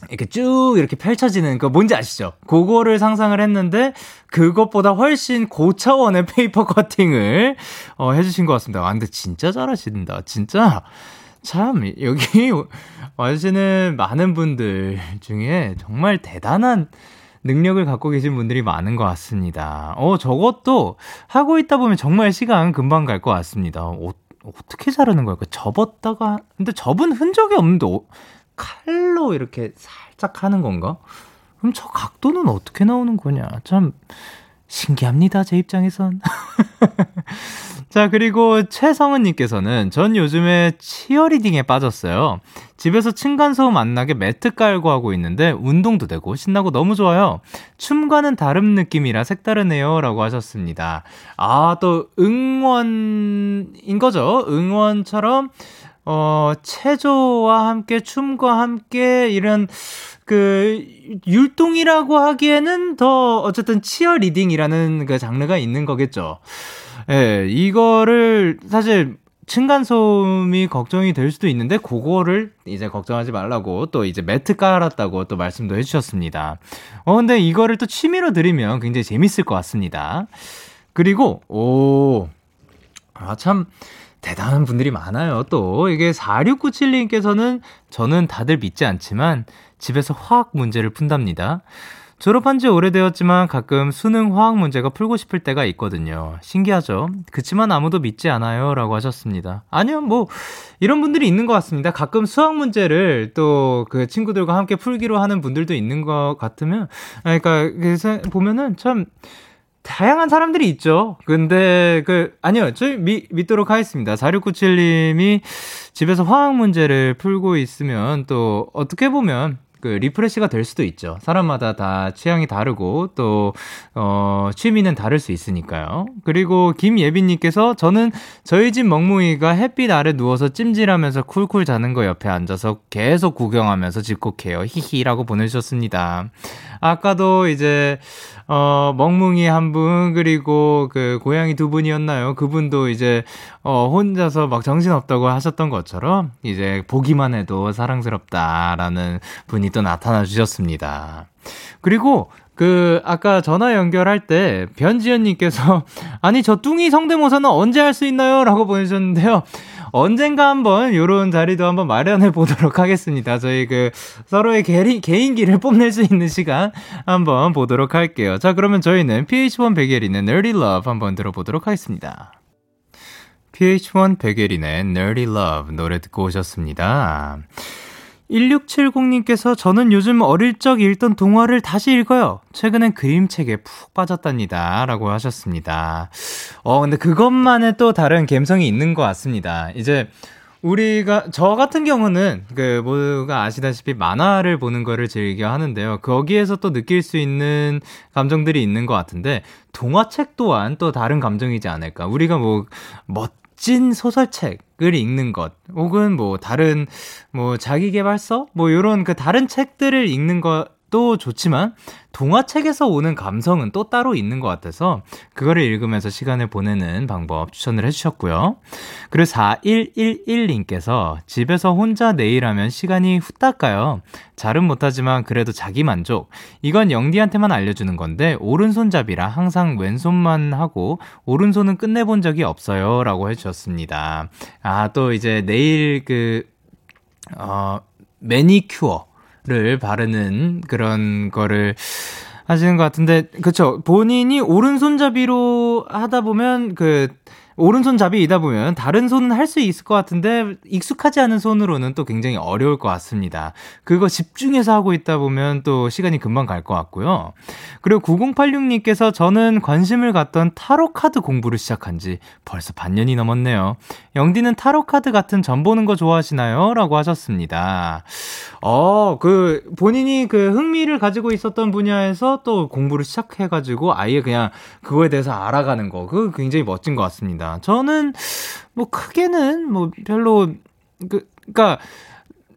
이렇게 쭉 이렇게 펼쳐지는 그 뭔지 아시죠? 그거를 상상을 했는데 그것보다 훨씬 고차원의 paper cutting을 어, 해주신 것 같습니다. 아 근데 진짜 잘하신다. 진짜 참, 여기 와주시는 많은 분들 중에 정말 대단한 능력을 갖고 계신 분들이 많은 것 같습니다. 어, 저것도 하고 있다 보면 정말 시간 금방 갈 것 같습니다. 어, 어떻게 자르는 거야? 그 접었다가, 근데 접은 흔적이 없는데, 어, 칼로 이렇게 살짝 하는 건가? 그럼 저 각도는 어떻게 나오는 거냐? 참, 신기합니다, 제 입장에선. 자, 그리고 최성은님께서는 전 요즘에 치어리딩에 빠졌어요. 집에서 층간소음 안 나게 매트 깔고 하고 있는데 운동도 되고 신나고 너무 좋아요. 춤과는 다른 느낌이라 색다르네요. 라고 하셨습니다. 아, 또 응원인 거죠. 응원처럼, 어, 체조와 함께 춤과 함께 이런 그 율동이라고 하기에는 더 어쨌든 cheerleading이라는 그 장르가 있는 거겠죠. 예, 이거를 사실 층간소음이 걱정이 될 수도 있는데 그거를 이제 걱정하지 말라고 또 이제 매트 깔았다고 또 말씀도 해주셨습니다. 어 근데 이거를 또 취미로 들으면 굉장히 재밌을 것 같습니다. 그리고 오아참 대단한 분들이 많아요. 또 이게 4697님께서는 저는 다들 믿지 않지만 집에서 화학 문제를 푼답니다. 졸업한 지 오래되었지만 가끔 수능 화학 문제가 풀고 싶을 때가 있거든요. 신기하죠? 그치만 아무도 믿지 않아요. 라고 하셨습니다. 아니요, 뭐, 이런 분들이 있는 것 같습니다. 가끔 수학 문제를 또 그 친구들과 함께 풀기로 하는 분들도 있는 것 같으면, 그러니까, 그래서 보면은 참, 다양한 사람들이 있죠. 근데 그 아니요. 저희 미, 믿도록 하겠습니다. 4697님이 집에서 화학 문제를 풀고 있으면 또 어떻게 보면 그 refresh가 될 수도 있죠. 사람마다 다 취향이 다르고 또 어, 취미는 다를 수 있으니까요. 그리고 김예빈님께서 저는 저희 집 멍뭉이가 햇빛 아래 누워서 찜질하면서 쿨쿨 자는 거 옆에 앉아서 계속 구경하면서 집콕해요. 히히라고 보내주셨습니다. 아까도 이제 어, 멍뭉이 한 분, 그리고 그 고양이 두 분이었나요? 그분도 이제, 어, 혼자서 막 정신없다고 하셨던 것처럼, 이제 보기만 해도 사랑스럽다라는 분이 또 나타나 주셨습니다. 그리고 그 아까 전화 연결할 때 변지현 님께서 아니 저 뚱이 성대모사는 언제 할 수 있나요? 라고 보내주셨는데요. 언젠가 한번 요런 자리도 한번 마련해 보도록 하겠습니다. 저희 그 서로의 개인, 개인기를 뽐낼 수 있는 시간 한번 보도록 할게요. 자, 그러면 저희는 PH1 백예린의 Nerdy Love 한번 들어보도록 하겠습니다. PH1 백예린의 Nerdy Love 노래 듣고 오셨습니다. 1670님께서 저는 요즘 어릴 적 읽던 동화를 다시 읽어요. 최근엔 그림책에 푹 빠졌답니다. 라고 하셨습니다. 어, 근데 그것만의 또 다른 감성이 있는 것 같습니다. 이제 우리가, 저 같은 경우는 그, 모두가 아시다시피 만화를 보는 거를 즐겨 하는데요. 거기에서 또 느낄 수 있는 감정들이 있는 것 같은데, 동화책 또한 또 다른 감정이지 않을까. 우리가 뭐, 멋, 멋진 소설책을 읽는 것, 혹은 뭐 다른 뭐 자기개발서, 뭐 이런 그 다른 책들을 읽는 것 도 좋지만 동화책에서 오는 감성은 또 따로 있는 것 같아서 그거를 읽으면서 시간을 보내는 방법 추천을 해주셨고요. 그리고 4111님께서 집에서 혼자 내일 하면 시간이 후딱 가요. 잘은 못하지만 그래도 자기 만족. 이건 영디한테만 알려주는 건데 오른손잡이라 항상 왼손만 하고 오른손은 끝내본 적이 없어요. 라고 해주셨습니다. 아, 또 이제 내일 그, 어, 매니큐어. 를 바르는 그런 거를 하시는 것 같은데, 그쵸. 본인이 오른손잡이로 하다 보면 그 오른손잡이이다 보면 다른 손은 할 수 있을 것 같은데 익숙하지 않은 손으로는 또 굉장히 어려울 것 같습니다. 그거 집중해서 하고 있다 보면 또 시간이 금방 갈 것 같고요. 그리고 9086님께서 저는 관심을 갖던 타로 카드 공부를 시작한 지 벌써 반년이 넘었네요. 영디는 타로 카드 같은 점 보는 거 좋아하시나요? 라고 하셨습니다. 어, 그 본인이 그 흥미를 가지고 있었던 분야에서 또 공부를 시작해가지고 아예 그냥 그거에 대해서 알아가는 거, 그 굉장히 멋진 것 같습니다. 같습니다. 저는 뭐 크게는 뭐 별로 그 그러니까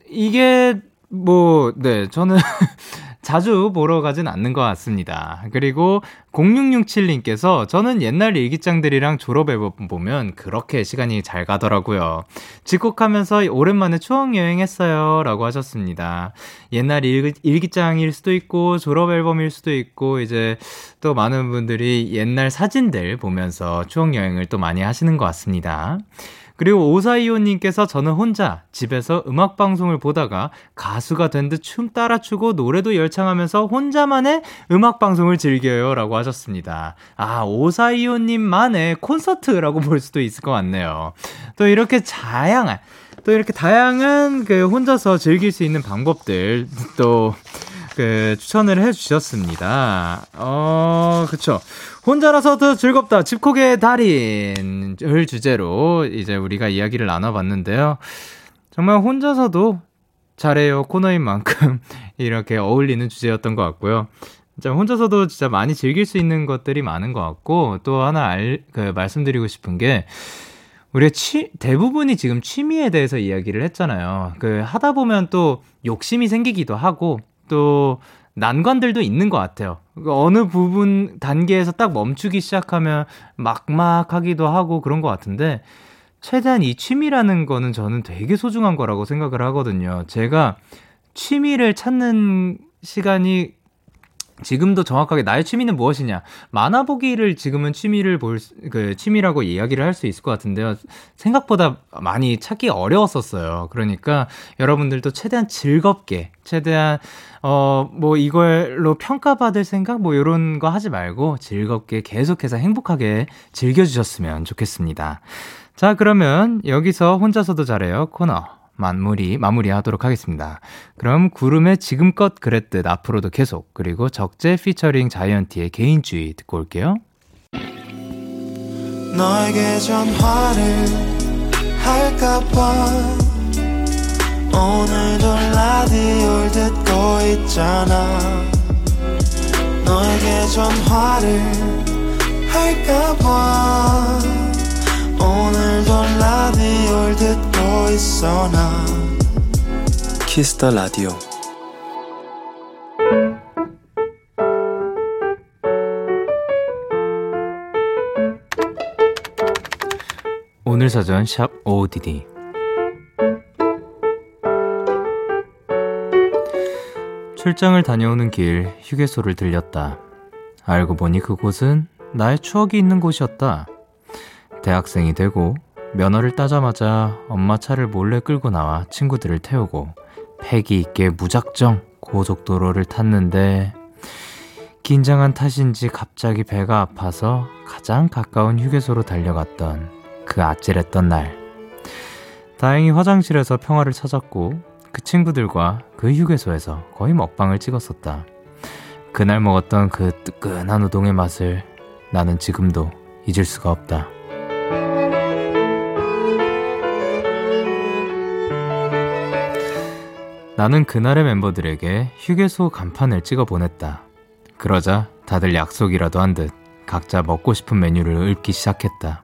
이게 뭐 네, 저는 자주 보러 가진 않는 것 같습니다. 그리고 0667님께서 저는 옛날 일기장들이랑 졸업 앨범 보면 그렇게 시간이 잘 가더라고요. 집콕하면서 오랜만에 추억 여행했어요. 라고 하셨습니다. 옛날 일, 일기장일 수도 있고 졸업 앨범일 수도 있고 이제 또 많은 분들이 옛날 사진들 보면서 추억 여행을 또 많이 하시는 것 같습니다. 그리고 오사이오님께서 저는 혼자 집에서 음악 방송을 보다가 가수가 된 듯 춤 따라 추고 노래도 열창하면서 혼자만의 음악 방송을 즐겨요. 라고 하셨습니다. 아, 오사이오님만의 콘서트라고 볼 수도 있을 것 같네요. 또 이렇게 다양한, 또 이렇게 다양한 그 혼자서 즐길 수 있는 방법들 또 그 추천을 해 주셨습니다. 어, 그쵸. 혼자라서 더 즐겁다. 집콕의 달인을 주제로 이제 우리가 이야기를 나눠봤는데요. 정말 혼자서도 잘해요 코너인 만큼 이렇게 어울리는 주제였던 것 같고요. 진짜 혼자서도 진짜 많이 즐길 수 있는 것들이 많은 것 같고 또 하나 알, 그 말씀드리고 싶은 게 우리가 취, 대부분이 지금 취미에 대해서 이야기를 했잖아요. 그 하다 보면 또 욕심이 생기기도 하고 또 난관들도 있는 것 같아요. 그 어느 부분 단계에서 딱 멈추기 시작하면 막막하기도 하고 그런 것 같은데 최대한 이 취미라는 거는 저는 되게 소중한 거라고 생각을 하거든요. 제가 취미를 찾는 시간이 지금도 정확하게 나의 취미는 무엇이냐. 만화 보기를 지금은 취미를 볼, 그, 취미라고 이야기를 할 수 있을 것 같은데요. 생각보다 많이 찾기 어려웠었어요. 그러니까 여러분들도 최대한 즐겁게, 최대한, 어, 뭐 이걸로 평가받을 생각? 뭐 이런 거 하지 말고 즐겁게 계속해서 행복하게 즐겨주셨으면 좋겠습니다. 자, 그러면 여기서 혼자서도 잘해요. 코너. 마무리, 마무리하도록 하겠습니다. 그럼 구름의 지금껏 그랬듯 앞으로도 계속, 그리고 적재 피처링 자이언티의 개인주의 듣고 올게요. 너에게 전화를 할까봐 오늘도 라디오를 듣고 있잖아 너에게 전화를 할까봐 오늘도 라디오를 듣고 있어 나 Kiss the Radio 오늘 사전 샵 ODD 출장을 다녀오는 길 휴게소를 들렸다. 알고 보니 그곳은 나의 추억이 있는 곳이었다. 대학생이 되고 면허를 따자마자 엄마 차를 몰래 끌고 나와 친구들을 태우고 패기 있게 무작정 고속도로를 탔는데 긴장한 탓인지 갑자기 배가 아파서 가장 가까운 휴게소로 달려갔던 그 아찔했던 날. 다행히 화장실에서 평화를 찾았고 그 친구들과 그 휴게소에서 거의 먹방을 찍었었다. 그날 먹었던 그 뜨끈한 우동의 맛을 나는 지금도 잊을 수가 없다. 나는 그날의 멤버들에게 휴게소 간판을 찍어 보냈다. 그러자 다들 약속이라도 한 듯 각자 먹고 싶은 메뉴를 읊기 시작했다.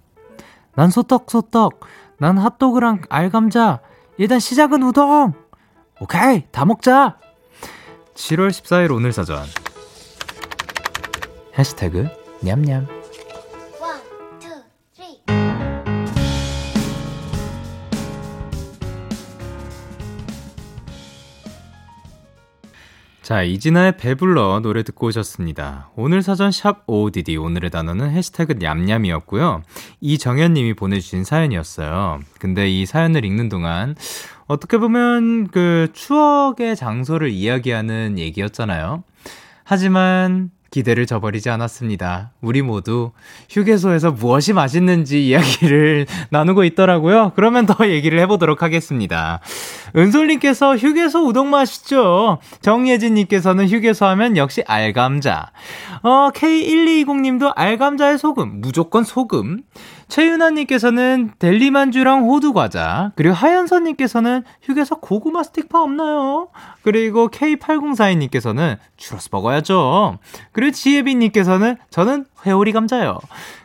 난 소떡, 소떡. 난 핫도그랑 알감자. 일단 시작은 우동. 오케이, 다 먹자. 7월 14일 오늘 사전. 해시태그 냠냠. 자, 이진아의 배불러 노래 듣고 오셨습니다. 오늘 사전 샵 OODD 오늘의 단어는 해시태그 냠냠이었고요. 이정현 님이 보내주신 사연이었어요. 근데 이 사연을 읽는 동안 어떻게 보면 그 추억의 장소를 이야기하는 얘기였잖아요. 하지만 기대를 저버리지 않았습니다. 우리 모두 휴게소에서 무엇이 맛있는지 이야기를 나누고 있더라고요. 그러면 더 얘기를 해보도록 하겠습니다. 은솔님께서 휴게소 우동 맛있죠? 정예진님께서는 휴게소 하면 역시 알감자. 어, K1220님도 알감자의 소금, 무조건 소금. 최윤아님께서는 델리만주랑 호두과자. 그리고 하연선님께서는 휴게소 고구마 스틱파 없나요? 그리고 K8042님께서는 추러스 먹어야죠. 그리고 지혜빈님께서는 저는 회오리 감자요.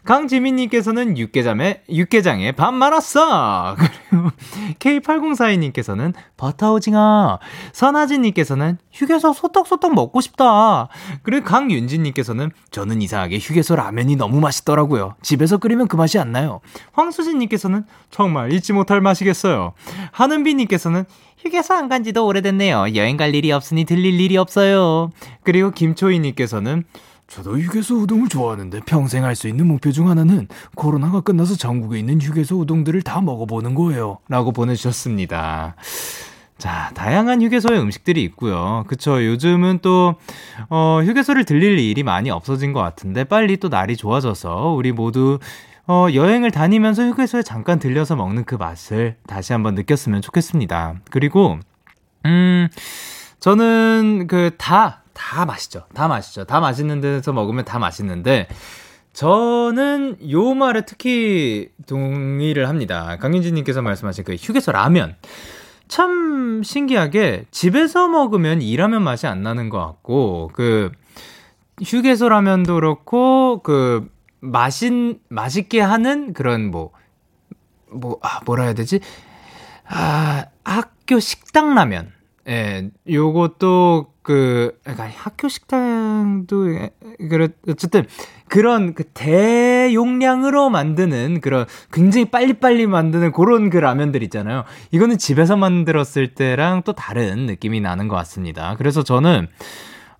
강지민님께서는 육개장에, 육개장에 밥 말았어! 그리고 K8042님께서는 버터 오징어. 선아진님께서는 휴게소 소떡소떡 먹고 싶다. 그리고 강윤진님께서는 저는 이상하게 휴게소 라면이 너무 맛있더라고요. 집에서 끓이면 그 맛이 안 나요. 황수진님께서는 정말 잊지 못할 맛이겠어요. 하은비님께서는 휴게소 안 간 지도 오래됐네요. 여행 갈 일이 없으니 들릴 일이 없어요. 그리고 김초희님께서는 저도 휴게소 우동을 좋아하는데 평생 할 수 있는 목표 중 하나는 코로나가 끝나서 전국에 있는 휴게소 우동들을 다 먹어보는 거예요. 라고 보내주셨습니다. 자, 다양한 휴게소의 음식들이 있고요. 그쵸. 요즘은 또, 어, 휴게소를 들릴 일이 많이 없어진 것 같은데, 빨리 또 날이 좋아져서 우리 모두, 어, 여행을 다니면서 휴게소에 잠깐 들려서 먹는 그 맛을 다시 한번 느꼈으면 좋겠습니다. 그리고, 음, 저는 그 다, 다 맛있죠. 다 맛있죠. 다 맛있는 데서 먹으면 다 맛있는데, 저는 요 말에 특히 동의를 합니다. 강윤지님께서 말씀하신 그 휴게소 라면. 참 신기하게 집에서 먹으면 이 라면 맛이 안 나는 것 같고, 그, 휴게소 라면도 그렇고, 그, 맛있, 맛있게 하는 그런 뭐, 뭐, 아, 뭐라 해야 되지? 아, 학교 식당 라면. 예, 요것도 그, 그러니까 학교 식당도, 그래, 어쨌든, 그런 그 대용량으로 만드는 그런 굉장히 빨리빨리 만드는 그런 그 라면들 있잖아요. 이거는 집에서 만들었을 때랑 또 다른 느낌이 나는 것 같습니다. 그래서 저는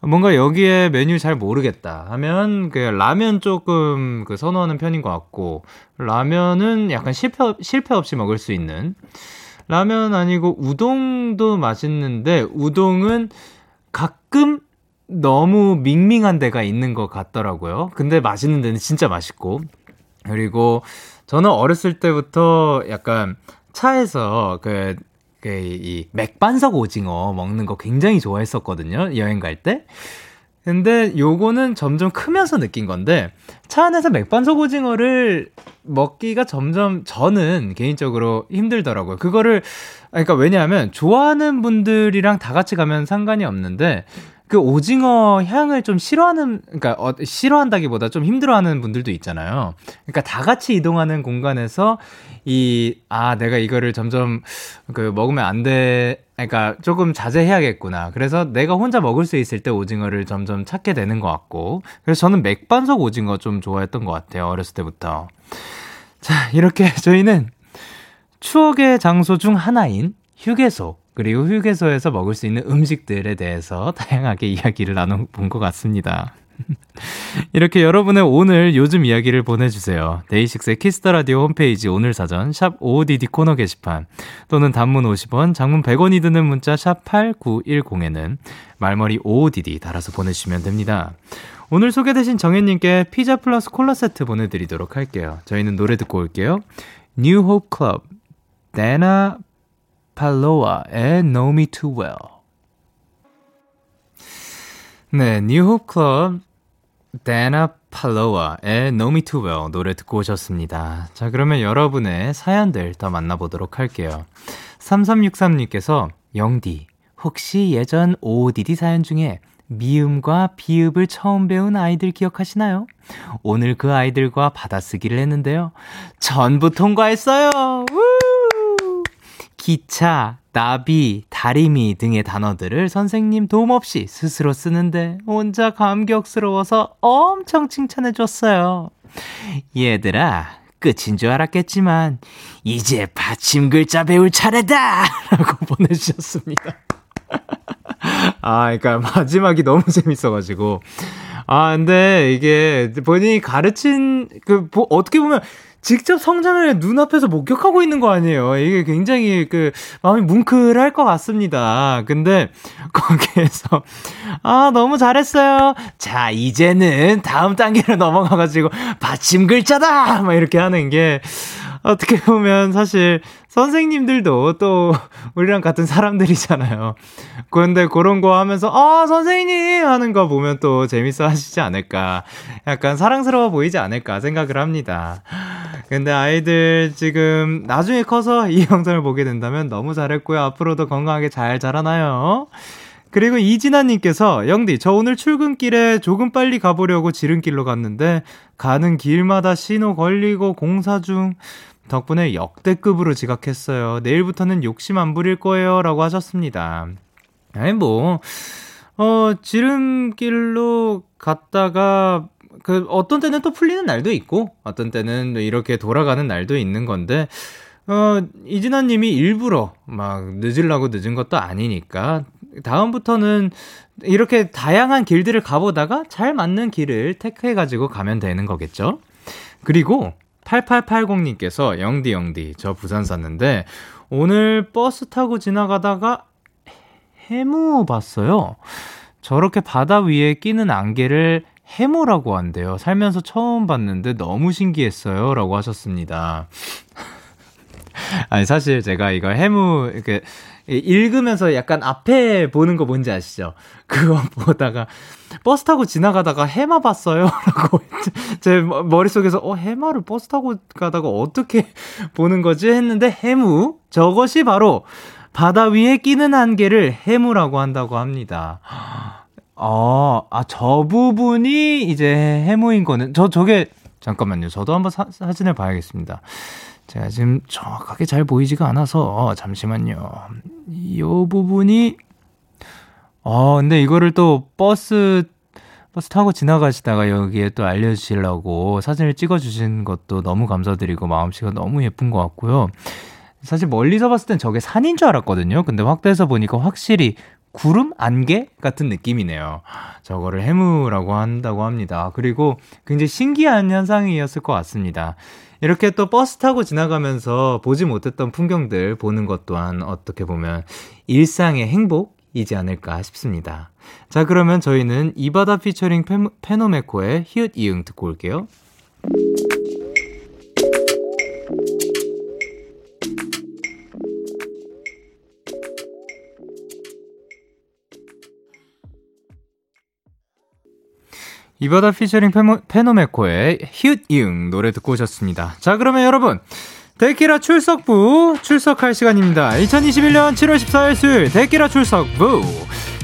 뭔가 여기에 메뉴 잘 모르겠다 하면 그 라면 조금 그 선호하는 편인 것 같고 라면은 약간 실패 실패 없이 먹을 수 있는 라면 아니고 우동도 맛있는데 우동은 가끔 너무 밍밍한 데가 있는 것 같더라고요. 근데 맛있는 데는 진짜 맛있고. 그리고 저는 어렸을 때부터 약간 차에서 그, 그, 이 맥반석 오징어 먹는 거 굉장히 좋아했었거든요. 여행 갈 때. 근데 요거는 점점 크면서 느낀 건데 차 안에서 맥반석 오징어를 먹기가 점점 저는 개인적으로 힘들더라고요. 그거를 그러니까 왜냐하면 좋아하는 분들이랑 다 같이 가면 상관이 없는데 그 오징어 향을 좀 싫어하는 그러니까 어, 싫어한다기보다 좀 힘들어하는 분들도 있잖아요. 그러니까 다 같이 이동하는 공간에서 이 아 내가 이거를 점점 그 먹으면 안 돼. 그러니까 조금 자제해야겠구나. 그래서 내가 혼자 먹을 수 있을 때 오징어를 점점 찾게 되는 것 같고. 그래서 저는 맥반석 오징어 좀 좋아했던 것 같아요. 어렸을 때부터. 자, 이렇게 저희는 추억의 장소 중 하나인 휴게소 그리고 휴게소에서 먹을 수 있는 음식들에 대해서 다양하게 이야기를 나눠본 것 같습니다. 이렇게 여러분의 오늘 요즘 이야기를 보내주세요. DAY6의 Kiss the Radio 홈페이지 오늘 사전 샵 55DD 코너 게시판 또는 단문 50원, 장문 100원이 드는 문자 샵 8910에는 말머리 55DD 달아서 보내주시면 됩니다. 오늘 소개되신 정혜님께 피자 플러스 콜라 세트 보내드리도록 할게요. 저희는 노래 듣고 올게요. New Hope Club, Dana Paloa의 Know Me Too Well. 네, Club, Dana Paloa의 Know Me Too Well 노래 듣고 오셨습니다. 자, 그러면 여러분의 사연들 더 만나보도록 할게요. 3363님께서 영디, 혹시 예전 OODD 사연 중에 미음과 비읍을 처음 배운 아이들 기억하시나요? 오늘 그 아이들과 받아쓰기를 했는데요. 전부 통과했어요! 우! 기차, 나비, 다리미 등의 단어들을 선생님 도움 없이 스스로 쓰는데 혼자 감격스러워서 엄청 칭찬해줬어요. 얘들아, 끝인 줄 알았겠지만, 이제 받침 글자 배울 차례다! 라고 보내주셨습니다. 아, 그러니까 마지막이 너무 재밌어가지고. 아, 근데 이게 본인이 가르친, 그, 뭐, 어떻게 보면 직접 성장을 눈앞에서 목격하고 있는 거 아니에요. 이게 굉장히 그, 마음이 뭉클할 것 같습니다. 근데, 거기에서, 아, 너무 잘했어요. 자, 이제는 다음 단계로 넘어가가지고, 받침 글자다! 막 이렇게 하는 게, 어떻게 보면 사실 선생님들도 또 우리랑 같은 사람들이잖아요. 그런데 그런 거 하면서 아 선생님 하는 거 보면 또 재밌어 하시지 않을까. 약간 사랑스러워 보이지 않을까 생각을 합니다. 근데 아이들 지금 나중에 커서 이 영상을 보게 된다면 너무 잘했고요. 앞으로도 건강하게 잘 자라나요. 그리고 이진아님께서 영디 저 오늘 출근길에 조금 빨리 가보려고 지름길로 갔는데 가는 길마다 신호 걸리고 공사 중 덕분에 역대급으로 지각했어요. 내일부터는 욕심 안 부릴 거예요. 라고 하셨습니다. 아니, 뭐, 어, 지름길로 갔다가, 그, 어떤 때는 또 풀리는 날도 있고, 어떤 때는 이렇게 돌아가는 날도 있는 건데, 어, 이진아 님이 일부러 막 늦으려고 늦은 것도 아니니까, 다음부터는 이렇게 다양한 길들을 가보다가 잘 맞는 길을 택해가지고 가면 되는 거겠죠? 그리고 8880님께서 영디 영디 저 부산 샀는데 오늘 버스 타고 지나가다가 해무 봤어요. 저렇게 바다 위에 끼는 안개를 해무라고 한대요. 살면서 처음 봤는데 너무 신기했어요. 라고 하셨습니다. 아니, 사실 제가 이거 해무, 이렇게, 읽으면서 약간 앞에 보는 거 뭔지 아시죠? 그거 보다가 버스 타고 지나가다가 해마 봤어요. 라고 제 머릿속에서 어 해마를 버스 타고 가다가 어떻게 보는 거지 했는데 해무 저것이 바로 바다 위에 끼는 안개를 해무라고 한다고 합니다. 어, 아, 저 부분이 이제 해무인 거는, 저, 저게, 잠깐만요. 저도 한번 사, 사진을 봐야겠습니다. 제가 지금 정확하게 잘 보이지가 않아서 잠시만요. 이 부분이 어 근데 이거를 또 버스 버스 타고 지나가시다가 여기에 또 알려주시려고 사진을 찍어주신 것도 너무 감사드리고 마음씨가 너무 예쁜 것 같고요. 사실 멀리서 봤을 땐 저게 산인 줄 알았거든요. 근데 확대해서 보니까 확실히 구름 안개 같은 느낌이네요. 저거를 해무라고 한다고 합니다. 그리고 굉장히 신기한 현상이었을 것 같습니다. 이렇게 또 버스 타고 지나가면서 보지 못했던 풍경들 보는 것 또한 어떻게 보면 일상의 행복이지 않을까 싶습니다. 자, 그러면 저희는 이바다 피처링 페노메코의 히읗 이응 듣고 올게요. 이바다 featuring PENOMECO의 히읗 이응 노래 듣고 오셨습니다. 자, 그러면 여러분. 데키라 출석부 출석할 시간입니다. 2021년 7월 14일 수요일 데키라 출석부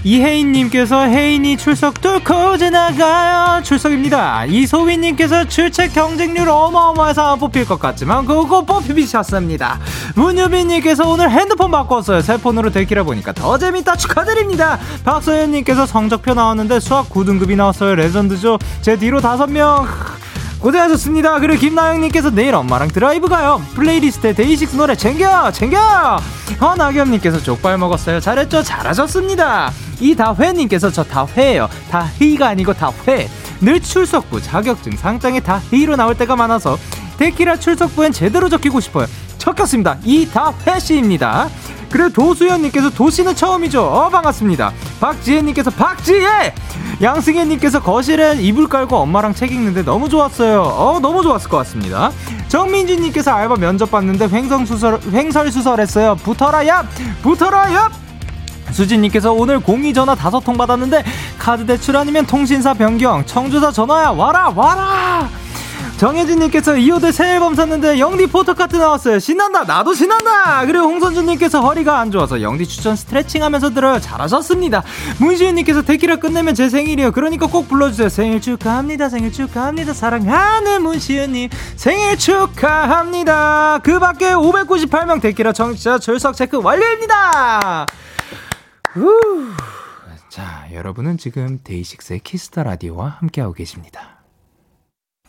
이혜인님께서 혜인이 출석 뚫고 지나가요 출석입니다. 이소희님께서 출첵 경쟁률 어마어마해서 뽑힐 것 같지만 그거 뽑히셨습니다. 문유빈님께서 오늘 핸드폰 바꿨어요. 새 폰으로 데키라 보니까 더 재밌다 축하드립니다. 박서연님께서 성적표 나왔는데 수학 9등급이 나왔어요. 레전드죠. 제 뒤로 다섯 명 고생하셨습니다. 그리고 김나영님께서 내일 엄마랑 드라이브 가요. 플레이리스트에 데이식스 노래 챙겨, 챙겨! 허나겸님께서 족발 먹었어요. 잘했죠? 잘하셨습니다. 이다회님께서 저 다회예요. 다희가 아니고 다회. 늘 출석부, 자격증, 상장에 다희로 나올 때가 많아서 데키라 출석부엔 제대로 적히고 싶어요. 적혔습니다. 이다회 씨입니다. 그리고 도수연님께서 도시는 처음이죠. 어, 반갑습니다. 박지혜님께서 박지혜! 양승혜님께서 거실에 이불 깔고 엄마랑 책 읽는데 너무 좋았어요. 어, 너무 좋았을 것 같습니다. 정민지님께서 알바 면접 봤는데 횡성수설, 횡설수설했어요. 붙어라, 야! 붙어라, 야! 수진님께서 오늘 공이 전화 다섯 통 받았는데 카드 대출 아니면 통신사 변경 청주사 전화야 와라 와라 정혜진님께서 이호대 새 앨범 샀는데 영디 포토카트 나왔어요. 신난다. 나도 신난다. 그리고 홍선주님께서 허리가 안 좋아서 영디 추천 스트레칭하면서 들어요. 잘하셨습니다. 문시윤님께서 데키라 끝내면 제 생일이요. 그러니까 꼭 불러주세요. 생일 축하합니다. 생일 축하합니다. 사랑하는 문시윤님 생일 축하합니다. 그 밖에 598명 데키라 청취자 출석 체크 완료입니다. 후. 자, 여러분은 지금 DAY6의 Kiss the Radio와 함께하고 계십니다.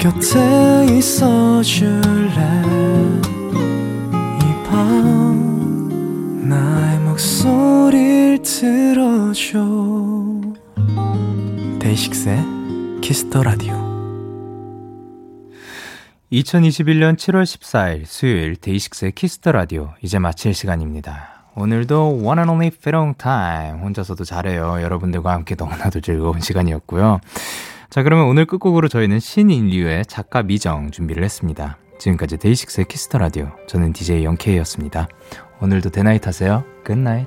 곁에 있어 줄래 이 밤 나의 목소리를 들어줘 DAY6의 Kiss the Radio 2021년 7월 14일 수요일 DAY6의 Kiss the Radio 이제 마칠 시간입니다. 오늘도 one and only 페롱 타임 혼자서도 잘해요. 여러분들과 함께 너무나도 즐거운 시간이었고요. 자, 그러면 오늘 끝곡으로 저희는 신인류의 작가 미정 준비를 했습니다. 지금까지 DAY6의 Kiss the Radio. 저는 DJ Young K였습니다. 오늘도 대나잇 하세요. 굿나잇.